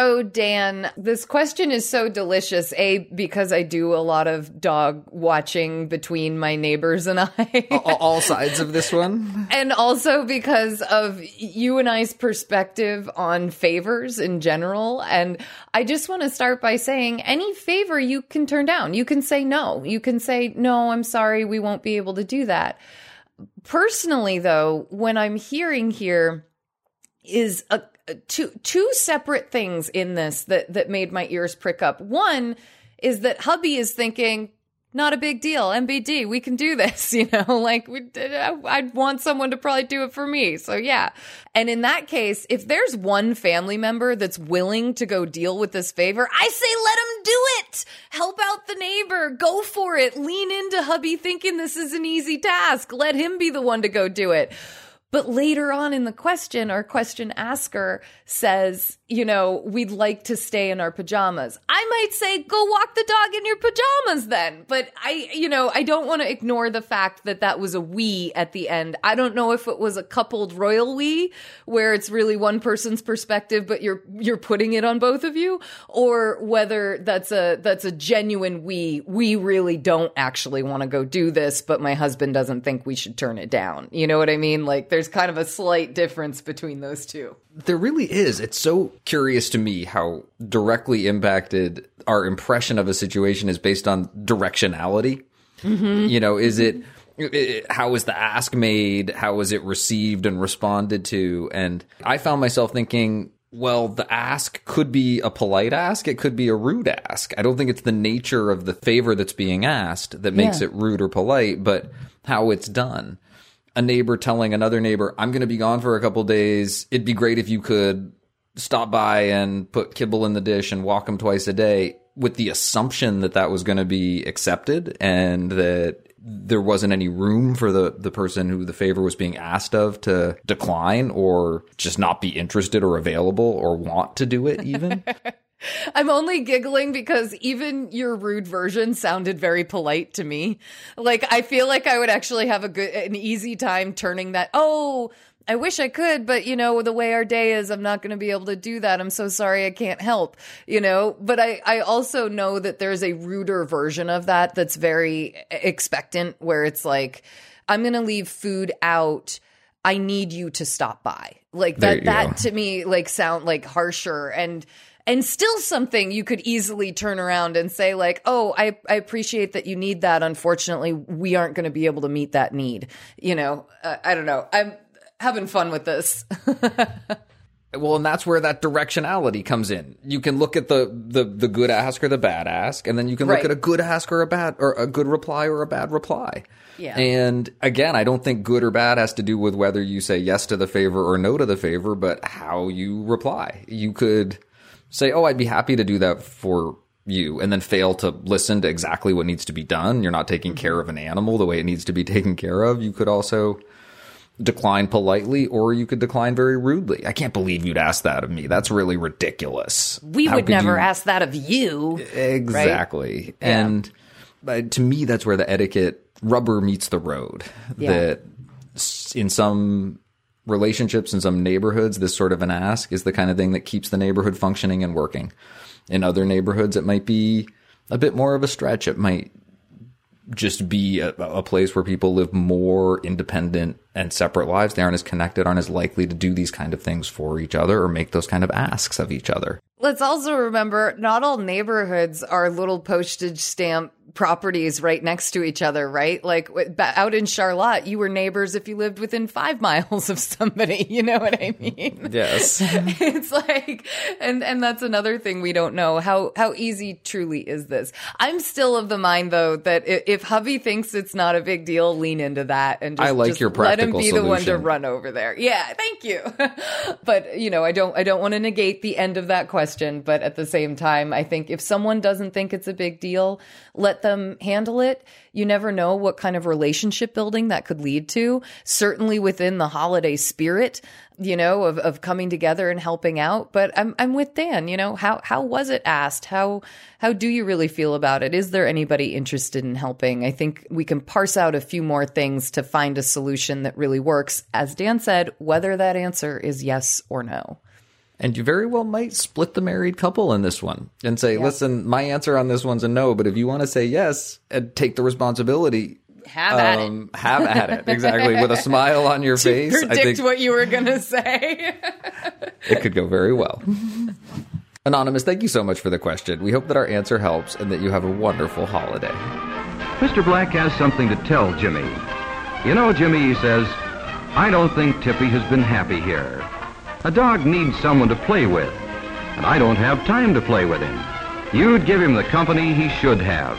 Oh, Dan, this question is so delicious. A, because I do a lot of dog watching between my neighbors and I. all, all sides of this one. and also because of you and I's perspective on favors in general. And I just want to start by saying any favor you can turn down. You can say no. You can say, no, I'm sorry, we won't be able to do that. Personally, though, when I'm hearing here is a, two two separate things in this that that made my ears prick up. One is that hubby is thinking not a big deal. MBD, we can do this, you know, like we I'd want someone to probably do it for me. So yeah. And in that case, if there's one family member that's willing to go deal with this favor, I say let him do it. Help out the neighbor. Go for it. Lean into hubby thinking this is an easy task. Let him be the one to go do it. But later on in the question, our question asker says, you know, we'd like to stay in our pajamas. I might say, go walk the dog in your pajamas then. But I, you know, I don't want to ignore the fact that that was a we at the end. I don't know if it was a coupled royal we where it's really one person's perspective, but you're, you're putting it on both of you or whether that's a, that's a genuine we. We really don't actually want to go do this, but my husband doesn't think we should turn it down. You know what I mean? Like there's kind of a slight difference between those two. There really is. It's so curious to me how directly impacted our impression of a situation is based on directionality. Mm-hmm. You know, is it, it- how was the ask made? How was it received and responded to? And I found myself thinking Well, the ask could be a polite ask. It could be a rude ask. I don't think it's the nature of the favor that's being asked that makes Yeah. it rude or polite, but how it's done. A neighbor telling another neighbor, I'm going to be gone for a couple days. It'd be great if you could stop by and put kibble in the dish and walk them twice a day with the assumption that that was going to be accepted and that there wasn't any room for the, the person who the favor was being asked of to decline or just not be interested or available or want to do it even. I'm only giggling because even your rude version sounded very polite to me. Like I feel like I would actually have a good an easy time turning that oh I wish I could, but you know, the way our day is, I'm not going to be able to do that. I'm so sorry. I can't help, you know, but I, I also know that there's a ruder version of that that's very expectant where it's like, I'm going to leave food out. I need you to stop by. Like that, that go. to me, like sound like harsher and, and still something you could easily turn around and say like oh i, I appreciate that you need that unfortunately we aren't going to be able to meet that need you know uh, i don't know i'm having fun with this Well, and that's where that directionality comes in. You can look at the, the, the good ask or the bad ask, and then you can look Right. at a good ask or a bad, or a good reply or a bad reply. Yeah. And again, I don't think good or bad has to do with whether you say yes to the favor or no to the favor, but how you reply. You could say, Oh, I'd be happy to do that for you, and then fail to listen to exactly what needs to be done. You're not taking mm-hmm. care of an animal the way it needs to be taken care of. You could also decline politely or you could decline very rudely. I can't believe you'd ask that of me. That's really ridiculous. we How would never you- ask that of you Exactly. And but to me that's where the etiquette rubber meets the road. Yeah. That in some relationships in some neighborhoods this sort of an ask is the kind of thing that keeps the neighborhood functioning and working. In other neighborhoods it might be a bit more of a stretch. It might just be a, a place where people live more independent and separate lives. They aren't as connected, aren't as likely to do these kind of things for each other or make those kind of asks of each other. Let's also remember not all neighborhoods are little postage stamp properties right next to each other, right? Like out in Charlotte, you were neighbors if you lived within five miles of somebody. You know what I mean? Yes. it's like and and that's another thing we don't know how how easy truly is this i'm still of the mind though that if hubby thinks it's not a big deal lean into that and just, I like just your let him practical be the one to run over there yeah thank you but you know i don't i don't want to negate the end of that question but at the same time i think if someone doesn't think it's a big deal let them handle it. You never know what kind of relationship building that could lead to. Certainly within the holiday spirit you know of, of coming together and helping out. But i'm i'm with dan you know how how was it asked? How how do you really feel about it? Is there anybody interested in helping? I think we can parse out a few more things to find a solution that really works. As dan said whether that answer is yes or no And you very well might split the married couple in this one and say, listen, my answer on this one's a no, but if you want to say yes and take the responsibility, have at it um, have at it. Exactly. With a smile on your face. I predict think what you were gonna say it could go very well. Anonymous, thank you so much for the question. We hope that our answer helps and that you have a wonderful holiday. Mr. Black has something to tell Jimmy. You know, Jimmy, he says, I don't think Tippy has been happy here. A dog needs someone to play with, and I don't have time to play with him. You'd give him the company he should have.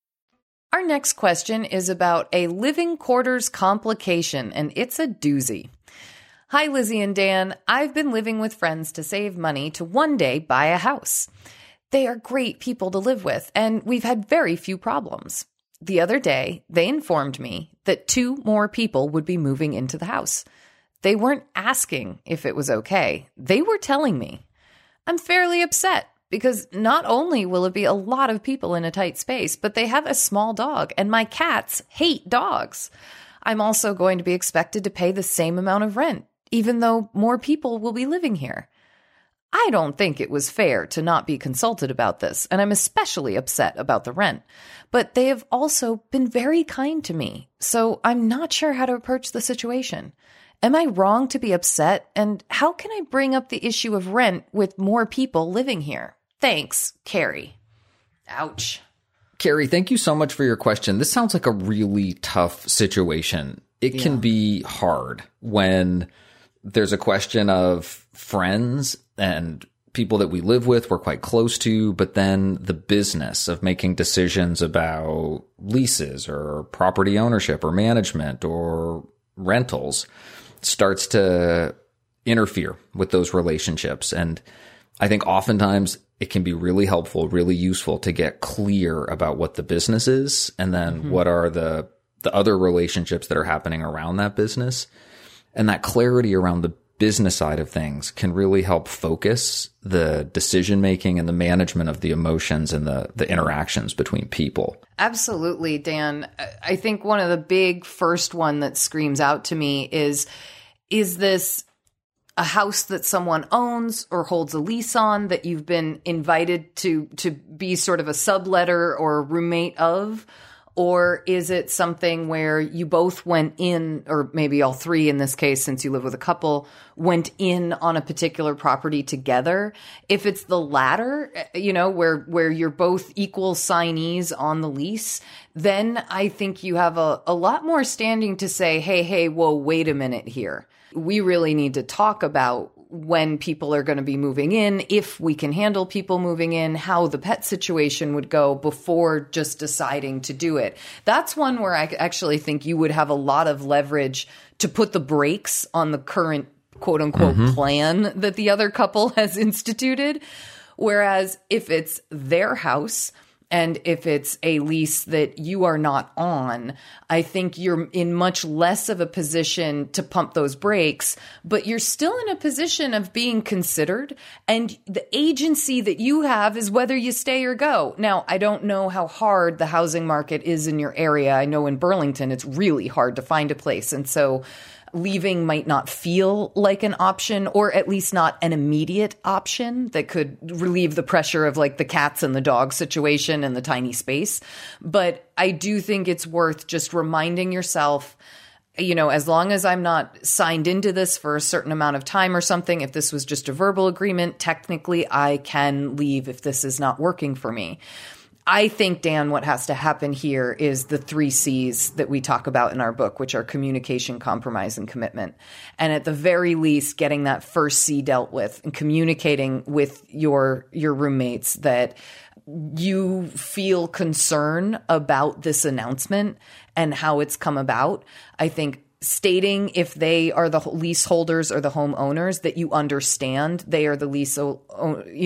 Our next question is about a living quarters complication, and it's a doozy. Hi, Lizzie and Dan. I've been living with friends to save money to one day buy a house. They are great people to live with, and we've had very few problems. The other day, they informed me that two more people would be moving into the house. They weren't asking if it was okay, they were telling me. I'm fairly upset because not only will it be a lot of people in a tight space, but they have a small dog, and my cats hate dogs. I'm also going to be expected to pay the same amount of rent. even though more people will be living here. I don't think it was fair to not be consulted about this, and I'm especially upset about the rent. But they have also been very kind to me, so I'm not sure how to approach the situation. Am I wrong to be upset? And how can I bring up the issue of rent with more people living here? Thanks, Carrie. Ouch. Carrie, thank you so much for your question. This sounds like a really tough situation. It yeah. can be hard when there's a question of friends and people that we live with, we're quite close to, but then the business of making decisions about leases or property ownership or management or rentals starts to interfere with those relationships. And I think oftentimes it can be really helpful, really useful to get clear about what the business is and then mm-hmm. what are the the other relationships that are happening around that business. And that clarity around the business side of things can really help focus the decision making and the management of the emotions and the, the interactions between people. Absolutely, Dan. I think one of the big first one that screams out to me is is this a house that someone owns or holds a lease on that you've been invited to to be sort of a subletter or roommate of or is it something where you both went in, or maybe all three in this case, since you live with a couple, went in on a particular property together? If it's the latter, eh, you know, where, where you're both equal signees on the lease, then I think you have a, a lot more standing to say, hey, hey, whoa, wait a minute here. We really need to talk about when people are going to be moving in, if we can handle people moving in, how the pet situation would go before just deciding to do it. That's one where I actually think you would have a lot of leverage to put the brakes on the current quote unquote mm-hmm. plan that the other couple has instituted. Whereas if it's their house, and if it's a lease that you are not on, I think you're in much less of a position to pump those brakes, but you're still in a position of being considered. And the agency that you have is whether you stay or go. Now, I don't know how hard the housing market is in your area. I know in Burlington, it's really hard to find a place. And so, leaving might not feel like an option or at least not an immediate option that could relieve the pressure of like the cats and the dog situation and the tiny space. But I do think it's worth just reminding yourself you know, as long as I'm not signed into this for a certain amount of time or something, if this was just a verbal agreement, technically I can leave if this is not working for me. I think, Dan, what has to happen here is the three C's that we talk about in our book, which are communication, compromise, and commitment. And at the very least, getting that first C dealt with and communicating with your, your roommates that you feel concern about this announcement and how it's come about. I think stating if they are the leaseholders or the homeowners that you understand they are the lease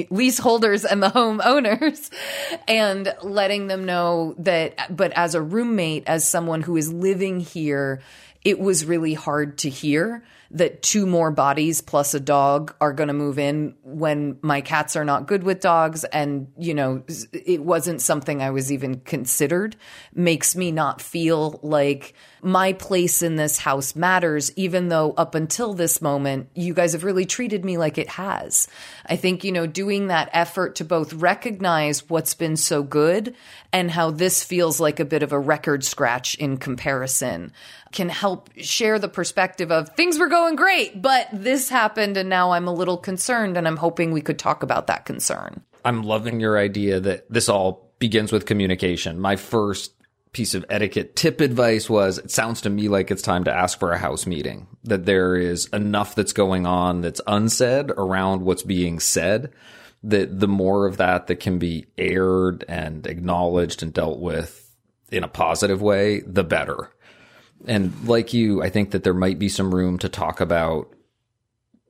leaseholders and the homeowners and letting them know that but as a roommate as someone who is living here it was really hard to hear that two more bodies plus a dog are going to move in when my cats are not good with dogs. And you know it wasn't something i was even considered. Makes me not feel like my place in this house matters, even though up until this moment, you guys have really treated me like it has. I think, you know, doing that effort to both recognize what's been so good and how this feels like a bit of a record scratch in comparison can help share the perspective of things were going great, but this happened and now I'm a little concerned and I'm hoping we could talk about that concern. I'm loving your idea that this all begins with communication. My first piece of etiquette tip advice was it sounds to me like it's time to ask for a house meeting, that there is enough that's going on that's unsaid around what's being said. That the more of that that can be aired and acknowledged and dealt with in a positive way, the better. And like you, I think that there might be some room to talk about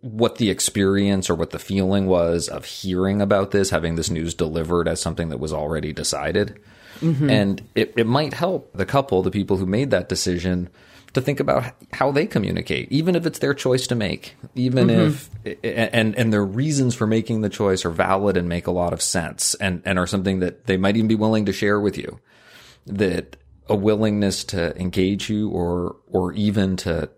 what the experience or what the feeling was of hearing about this, having this news delivered as something that was already decided. Mm-hmm. And it, it might help the couple, the people who made that decision, to think about how they communicate, even if it's their choice to make, even mm-hmm. if and and their reasons for making the choice are valid and make a lot of sense, and and are something that they might even be willing to share with you. That a willingness to engage you or or even to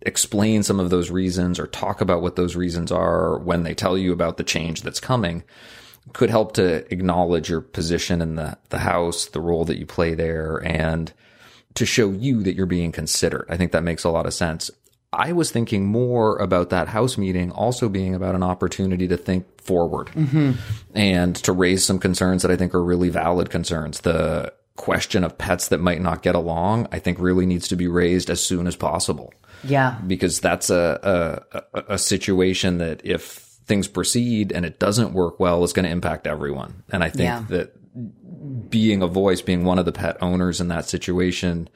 explain some of those reasons or talk about what those reasons are when they tell you about the change that's coming could help to acknowledge your position in the, the house, the role that you play there, and to show you that you're being considered. I think that makes a lot of sense. I was thinking more about that house meeting also being about an opportunity to think forward Mm-hmm. and to raise some concerns that I think are really valid concerns. The question of pets that might not get along, I think really needs to be raised as soon as possible Yeah. because that's a, a, a- a situation that if things proceed and it doesn't work well, it's going to impact everyone. And I think Yeah. that being a voice, being one of the pet owners in that situation,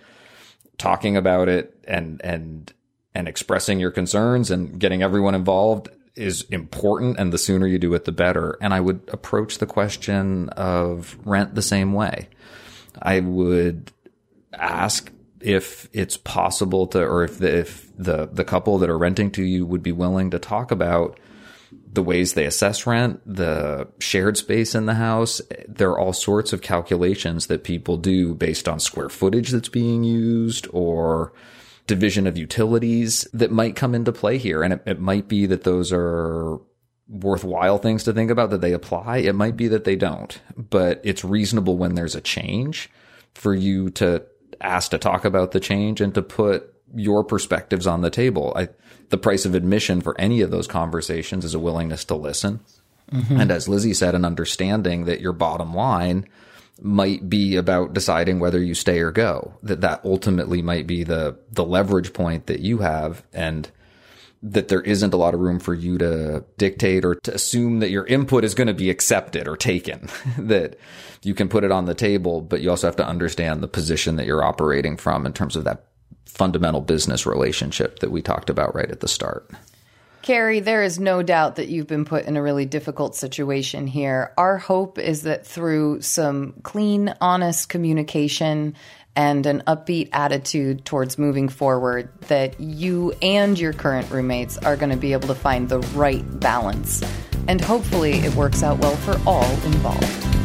talking about it and, and, and expressing your concerns and getting everyone involved is important. And the sooner you do it, the better. And I would approach the question of rent the same way. I would ask if it's possible to, or if the, if the, the couple that are renting to you would be willing to talk about the ways they assess rent, the shared space in the house. There are all sorts of calculations that people do based on square footage that's being used or division of utilities that might come into play here. And it, it might be that those are worthwhile things to think about that they apply. It might be that they don't, but it's reasonable when there's a change for you to ask to talk about the change and to put your perspectives on the table. I, the price of admission for any of those conversations is a willingness to listen. Mhm. And as Lizzie said, an understanding that your bottom line might be about deciding whether you stay or go. That that ultimately might be the the leverage point that you have and that there isn't a lot of room for you to dictate or to assume that your input is going to be accepted or taken. that you can put it on the table, but you also have to understand the position that you're operating from in terms of that fundamental business relationship that we talked about right at the start. Carrie, there is no doubt that you've been put in a really difficult situation here. Our hope is that through some clean, honest communication and an upbeat attitude towards moving forward, that you and your current roommates are going to be able to find the right balance. And hopefully it works out well for all involved.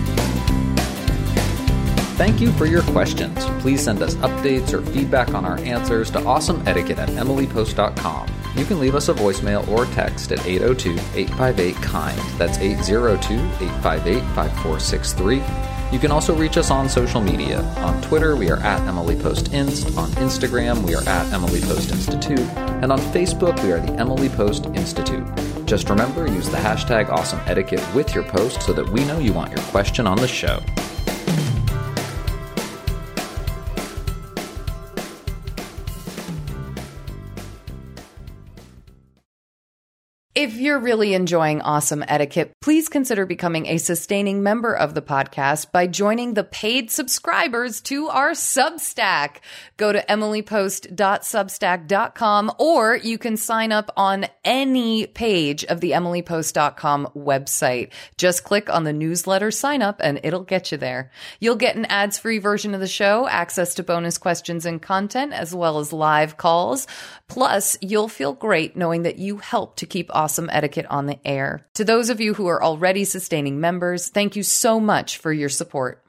Thank you for your questions. Please send us updates or feedback on our answers to awesomeetiquette at emilypost.com. You can leave us a voicemail or text at 802 858 KIND. That's 802 858 5463. You can also reach us on social media. On Twitter, we are at Emily Post Inst. On Instagram, we are at Emily Post Institute. And on Facebook, we are the Emily Post Institute. Just remember, use the hashtag awesome etiquette with your post so that we know you want your question on the show. If you're really enjoying Awesome Etiquette, please consider becoming a sustaining member of the podcast by joining the paid subscribers to our Substack. Go to emilypost.substack.com or you can sign up on any page of the emilypost.com website. Just click on the newsletter sign up and it'll get you there. You'll get an ads free version of the show, access to bonus questions and content, as well as live calls. Plus, you'll feel great knowing that you help to keep awesome etiquette on the air. To those of you who are already sustaining members, thank you so much for your support.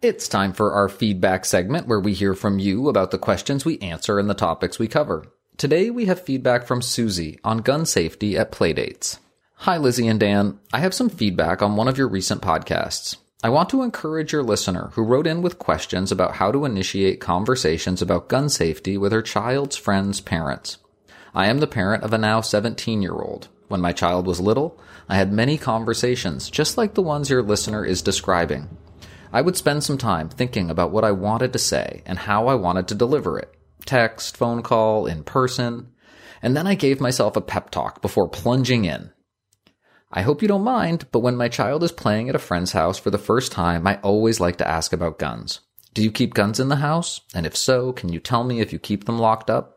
It's time for our feedback segment where we hear from you about the questions we answer and the topics we cover. Today we have feedback from Susie on gun safety at playdates. Hi, Lizzie and Dan. I have some feedback on one of your recent podcasts. I want to encourage your listener who wrote in with questions about how to initiate conversations about gun safety with her child's friends' parents. I am the parent of a now 17 year old. When my child was little, I had many conversations, just like the ones your listener is describing. I would spend some time thinking about what I wanted to say and how I wanted to deliver it text, phone call, in person. And then I gave myself a pep talk before plunging in. I hope you don't mind, but when my child is playing at a friend's house for the first time, I always like to ask about guns. Do you keep guns in the house? And if so, can you tell me if you keep them locked up?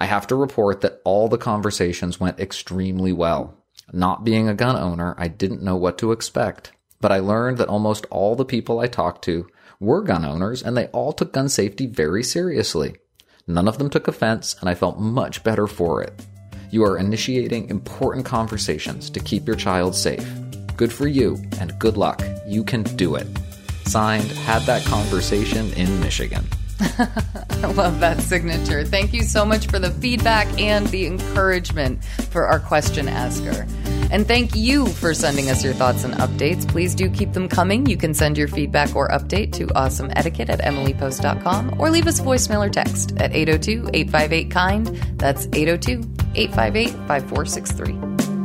I have to report that all the conversations went extremely well. Not being a gun owner, I didn't know what to expect, but I learned that almost all the people I talked to were gun owners and they all took gun safety very seriously. None of them took offense and I felt much better for it. You are initiating important conversations to keep your child safe. Good for you and good luck. You can do it. Signed, had that conversation in Michigan. I love that signature. Thank you so much for the feedback and the encouragement for our question asker. And thank you for sending us your thoughts and updates. Please do keep them coming. You can send your feedback or update to awesomeetiquette at emilypost.com or leave us voicemail or text at 802 858 KIND. That's 802 858 5463.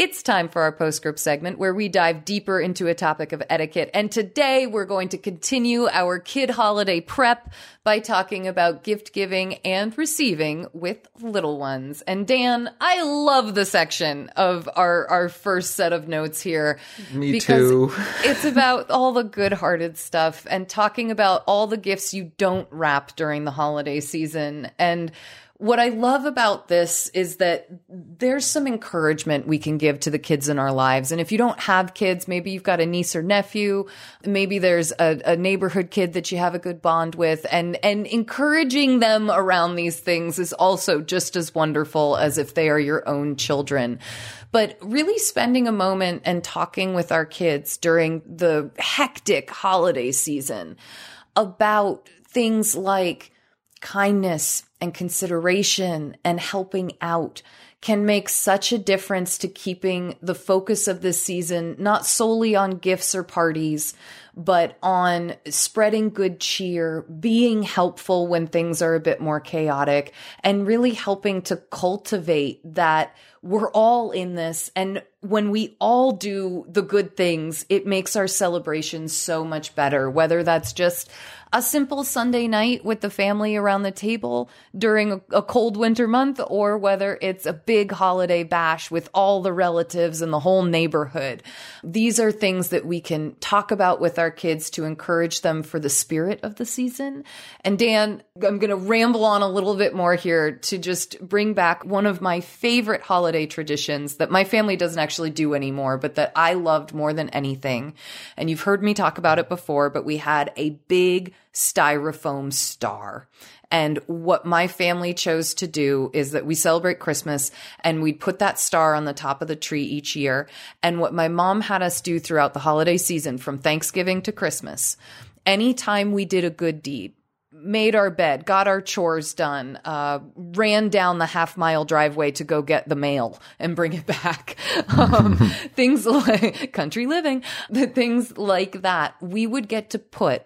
It's time for our postscript segment where we dive deeper into a topic of etiquette. And today we're going to continue our kid holiday prep by talking about gift giving and receiving with little ones. And Dan, I love the section of our, our first set of notes here. Me because too. it's about all the good hearted stuff and talking about all the gifts you don't wrap during the holiday season. And what I love about this is that there's some encouragement we can give to the kids in our lives. And if you don't have kids, maybe you've got a niece or nephew, maybe there's a, a, neighborhood kid that you have a good bond with and, and encouraging them around these things is also just as wonderful as if they are your own children. But really spending a moment and talking with our kids during the hectic holiday season about things like kindness and consideration and helping out can make such a difference to keeping the focus of this season not solely on gifts or parties, but on spreading good cheer, being helpful when things are a bit more chaotic, and really helping to cultivate that we're all in this. And when we all do the good things, it makes our celebrations so much better, whether that's just a simple Sunday night with the family around the table during a, cold winter month, or whether it's a big holiday bash with all the relatives and the whole neighborhood. These are things that we can talk about with our kids to encourage them for the spirit of the season. And Dan, I'm going to ramble on a little bit more here to just bring back one of my favorite holiday traditions that my family doesn't actually do anymore, but that I loved more than anything. And you've heard me talk about it before, but we had a big styrofoam star. And what my family chose to do is that we celebrate Christmas and we'd put that star on the top of the tree each year. And what my mom had us do throughout the holiday season from Thanksgiving to Christmas, anytime we did a good deed, made our bed, got our chores done, uh, ran down the half mile driveway to go get the mail and bring it back. Um, things like country living, the things like that. We would get to put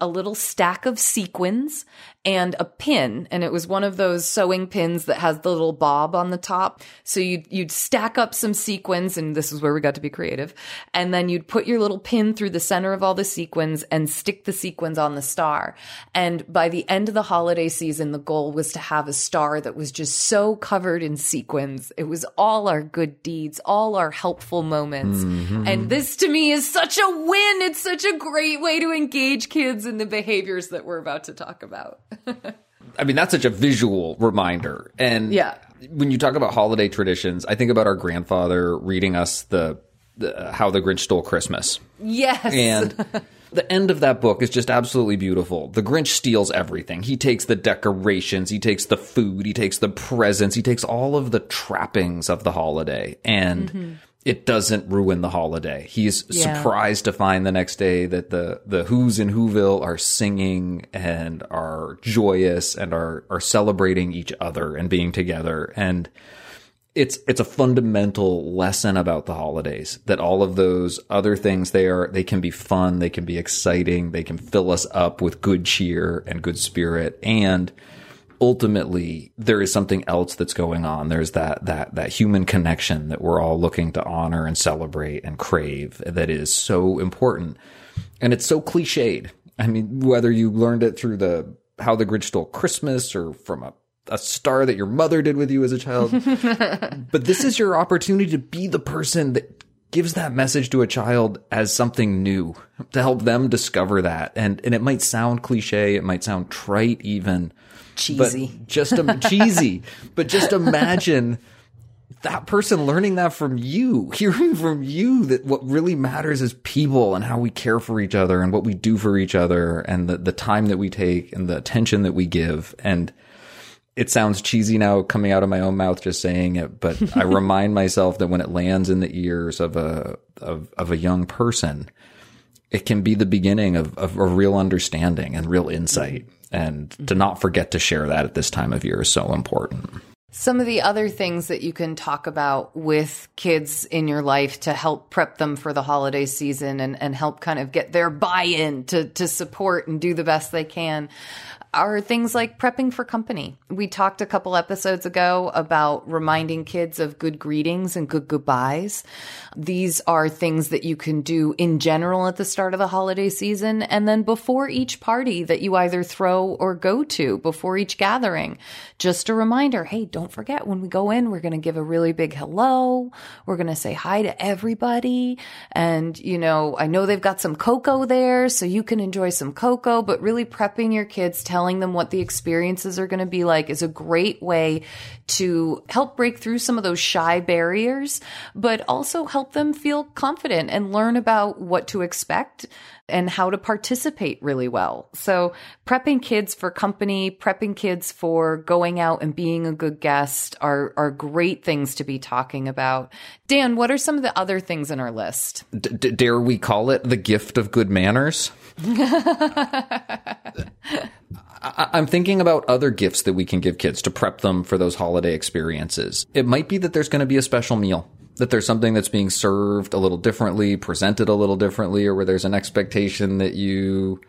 a little stack of sequins and a pin. And it was one of those sewing pins that has the little bob on the top. So you'd, you'd stack up some sequins and this is where we got to be creative. And then you'd put your little pin through the center of all the sequins and stick the sequins on the star. And by the end of the holiday season, the goal was to have a star that was just so covered in sequins. It was all our good deeds, all our helpful moments. Mm-hmm. And this to me is such a win. It's such a great way to engage kids in the behaviors that we're about to talk about. I mean, that's such a visual reminder. And yeah. when you talk about holiday traditions, I think about our grandfather reading us the, the How the Grinch Stole Christmas. Yes. And the end of that book is just absolutely beautiful. The Grinch steals everything. He takes the decorations, he takes the food, he takes the presents, he takes all of the trappings of the holiday. And mm-hmm it doesn't ruin the holiday. He's yeah. surprised to find the next day that the, the Who's in Whoville are singing and are joyous and are, are celebrating each other and being together. And it's, it's a fundamental lesson about the holidays that all of those other things they are, they can be fun. They can be exciting. They can fill us up with good cheer and good spirit. And ultimately there is something else that's going on. There's that, that, that human connection that we're all looking to honor and celebrate and crave that is so important. And it's so cliched. I mean, whether you learned it through the, how the Grinch stole Christmas or from a, a star that your mother did with you as a child. but this is your opportunity to be the person that gives that message to a child as something new to help them discover that. And, and it might sound cliche. It might sound trite even, cheesy. But just a, cheesy. But just imagine that person learning that from you, hearing from you that what really matters is people and how we care for each other and what we do for each other and the, the time that we take and the attention that we give. And it sounds cheesy now coming out of my own mouth just saying it, but I remind myself that when it lands in the ears of a of, of a young person, it can be the beginning of, of a real understanding and real insight. And to not forget to share that at this time of year is so important. Some of the other things that you can talk about with kids in your life to help prep them for the holiday season and, and help kind of get their buy in to, to support and do the best they can are things like prepping for company. We talked a couple episodes ago about reminding kids of good greetings and good goodbyes. These are things that you can do in general at the start of the holiday season and then before each party that you either throw or go to, before each gathering. Just a reminder hey, don't forget when we go in, we're going to give a really big hello. We're going to say hi to everybody. And, you know, I know they've got some cocoa there, so you can enjoy some cocoa, but really prepping your kids, telling telling them what the experiences are going to be like is a great way to help break through some of those shy barriers, but also help them feel confident and learn about what to expect and how to participate really well. So prepping kids for company, prepping kids for going out and being a good guest are, are great things to be talking about. Dan, what are some of the other things in our list? D- dare we call it the gift of good manners? I- I'm thinking about other gifts that we can give kids to prep them for those holiday experiences. It might be that there's going to be a special meal that there's something that's being served a little differently, presented a little differently, or where there's an expectation that you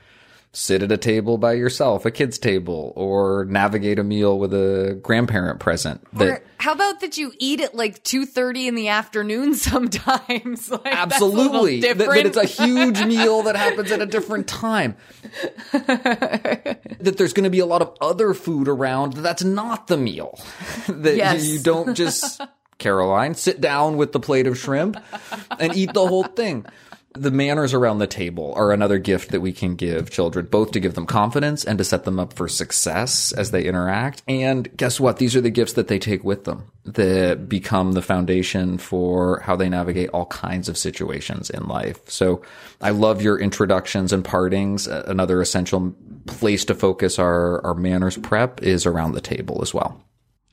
sit at a table by yourself, a kid's table, or navigate a meal with a grandparent present. That, or how about that you eat at like two thirty in the afternoon sometimes? like, absolutely, that, that, it's a huge meal that happens at a different time. that there's going to be a lot of other food around. That's not the meal. that yes. you don't just. Caroline, sit down with the plate of shrimp and eat the whole thing the manners around the table are another gift that we can give children, both to give them confidence and to set them up for success as they interact. And guess what? These are the gifts that they take with them that become the foundation for how they navigate all kinds of situations in life. So I love your introductions and partings. Uh, another essential place to focus our, our manners prep is around the table as well.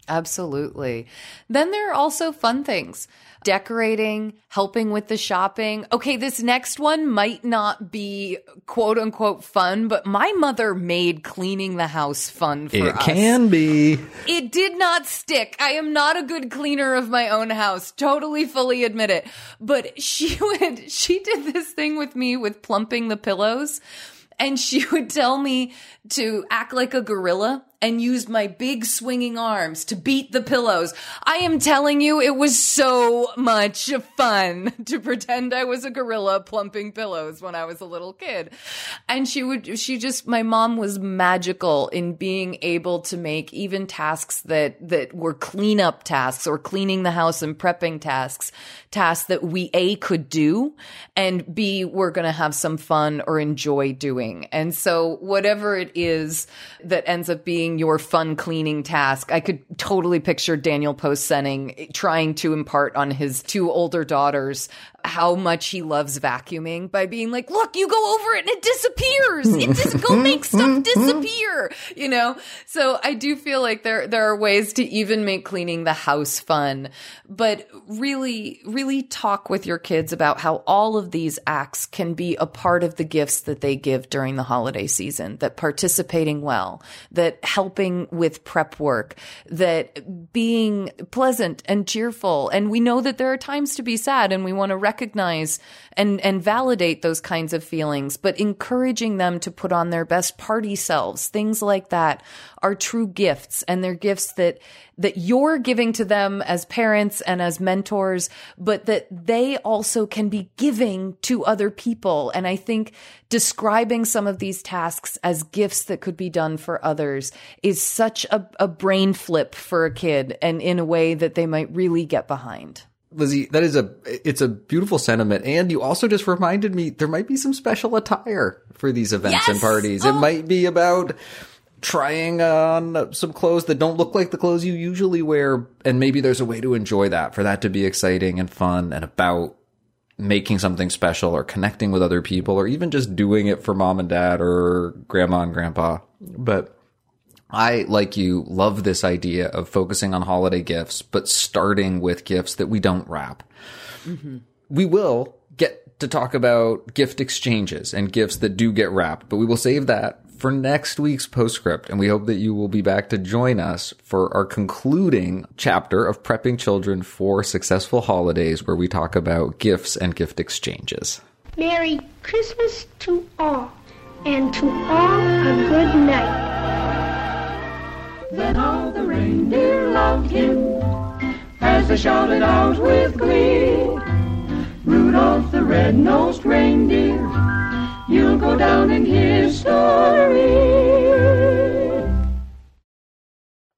Absolutely. Then there are also fun things decorating, helping with the shopping. Okay, this next one might not be quote unquote fun, but my mother made cleaning the house fun for it us. It can be. It did not stick. I am not a good cleaner of my own house. Totally fully admit it. But she would, she did this thing with me with plumping the pillows and she would tell me to act like a gorilla and used my big swinging arms to beat the pillows. I am telling you, it was so much fun to pretend I was a gorilla plumping pillows when I was a little kid. And she would, she just, my mom was magical in being able to make even tasks that, that were cleanup tasks or cleaning the house and prepping tasks, tasks that we A could do and B, we're going to have some fun or enjoy doing. And so whatever it is that ends up being your fun cleaning task. I could totally picture Daniel Post Senning trying to impart on his two older daughters how much he loves vacuuming by being like, look, you go over it and it disappears. It just go make stuff disappear, you know? So I do feel like there, there are ways to even make cleaning the house fun, but really, really talk with your kids about how all of these acts can be a part of the gifts that they give during the holiday season, that participating well, that helping with prep work, that being pleasant and cheerful. And we know that there are times to be sad and we want to recognize and, and validate those kinds of feelings, but encouraging them to put on their best party selves, things like that are true gifts and they're gifts that, that you're giving to them as parents and as mentors, but that they also can be giving to other people. And I think describing some of these tasks as gifts that could be done for others is such a, a brain flip for a kid and in a way that they might really get behind. Lizzie, that is a it's a beautiful sentiment, and you also just reminded me there might be some special attire for these events yes! and parties. Oh. It might be about trying on some clothes that don't look like the clothes you usually wear, and maybe there's a way to enjoy that for that to be exciting and fun and about making something special or connecting with other people or even just doing it for mom and dad or grandma and grandpa. But I, like you, love this idea of focusing on holiday gifts, but starting with gifts that we don't wrap. Mm-hmm. We will get to talk about gift exchanges and gifts that do get wrapped, but we will save that for next week's postscript. And we hope that you will be back to join us for our concluding chapter of prepping children for successful holidays, where we talk about gifts and gift exchanges. Merry Christmas to all, and to all a good night. Then all the reindeer loved him as they shouted out with glee. Rudolph the red-nosed reindeer, you'll go down in history.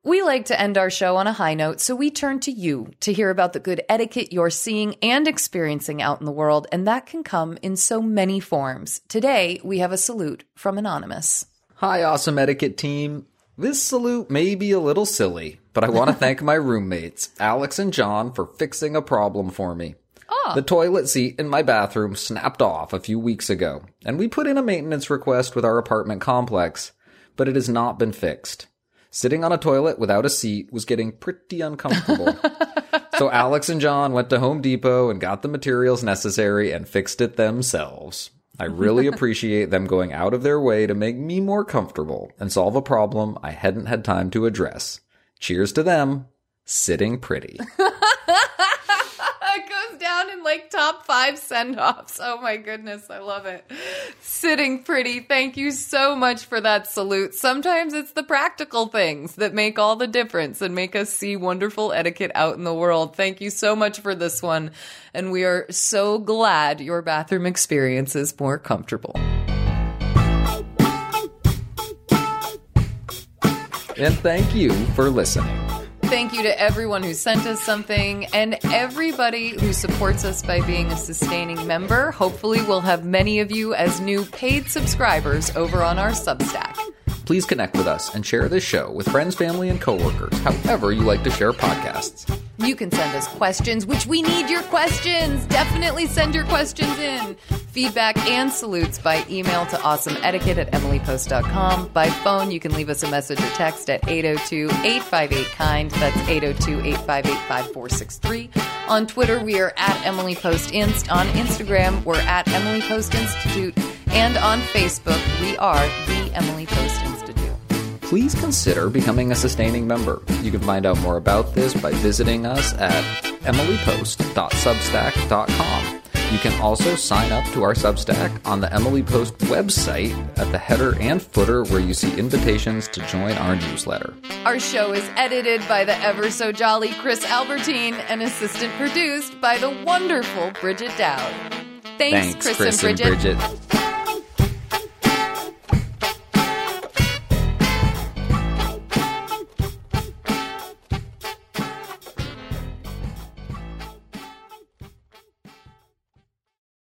We like to end our show on a high note, so we turn to you to hear about the good etiquette you're seeing and experiencing out in the world, and that can come in so many forms. Today, we have a salute from Anonymous. Hi, awesome etiquette team. This salute may be a little silly, but I want to thank my roommates, Alex and John, for fixing a problem for me. Oh. The toilet seat in my bathroom snapped off a few weeks ago, and we put in a maintenance request with our apartment complex, but it has not been fixed. Sitting on a toilet without a seat was getting pretty uncomfortable. so Alex and John went to Home Depot and got the materials necessary and fixed it themselves. I really appreciate them going out of their way to make me more comfortable and solve a problem I hadn't had time to address. Cheers to them. Sitting pretty. it goes down in like top five send offs. Oh my goodness, I love it. Sitting pretty. Thank you so much for that salute. Sometimes it's the practical things that make all the difference and make us see wonderful etiquette out in the world. Thank you so much for this one. And we are so glad your bathroom experience is more comfortable. And thank you for listening. Thank you to everyone who sent us something and everybody who supports us by being a sustaining member. Hopefully, we'll have many of you as new paid subscribers over on our Substack. Please connect with us and share this show with friends, family, and coworkers, however you like to share podcasts. You can send us questions, which we need your questions. Definitely send your questions in. Feedback and salutes by email to awesomeetiquette at emilypost.com. By phone, you can leave us a message or text at 802 858 KIND. That's 802 858 5463. On Twitter, we are at Emily Post Inst. On Instagram, we're at Emily Post Institute. And on Facebook, we are the Emily Post Institute please consider becoming a sustaining member. You can find out more about this by visiting us at emilypost.substack.com. You can also sign up to our Substack on the Emily Post website at the header and footer where you see invitations to join our newsletter. Our show is edited by the ever so jolly Chris Albertine and assistant produced by the wonderful Bridget Dowd. Thanks, Thanks Chris, Chris and Bridget. And Bridget.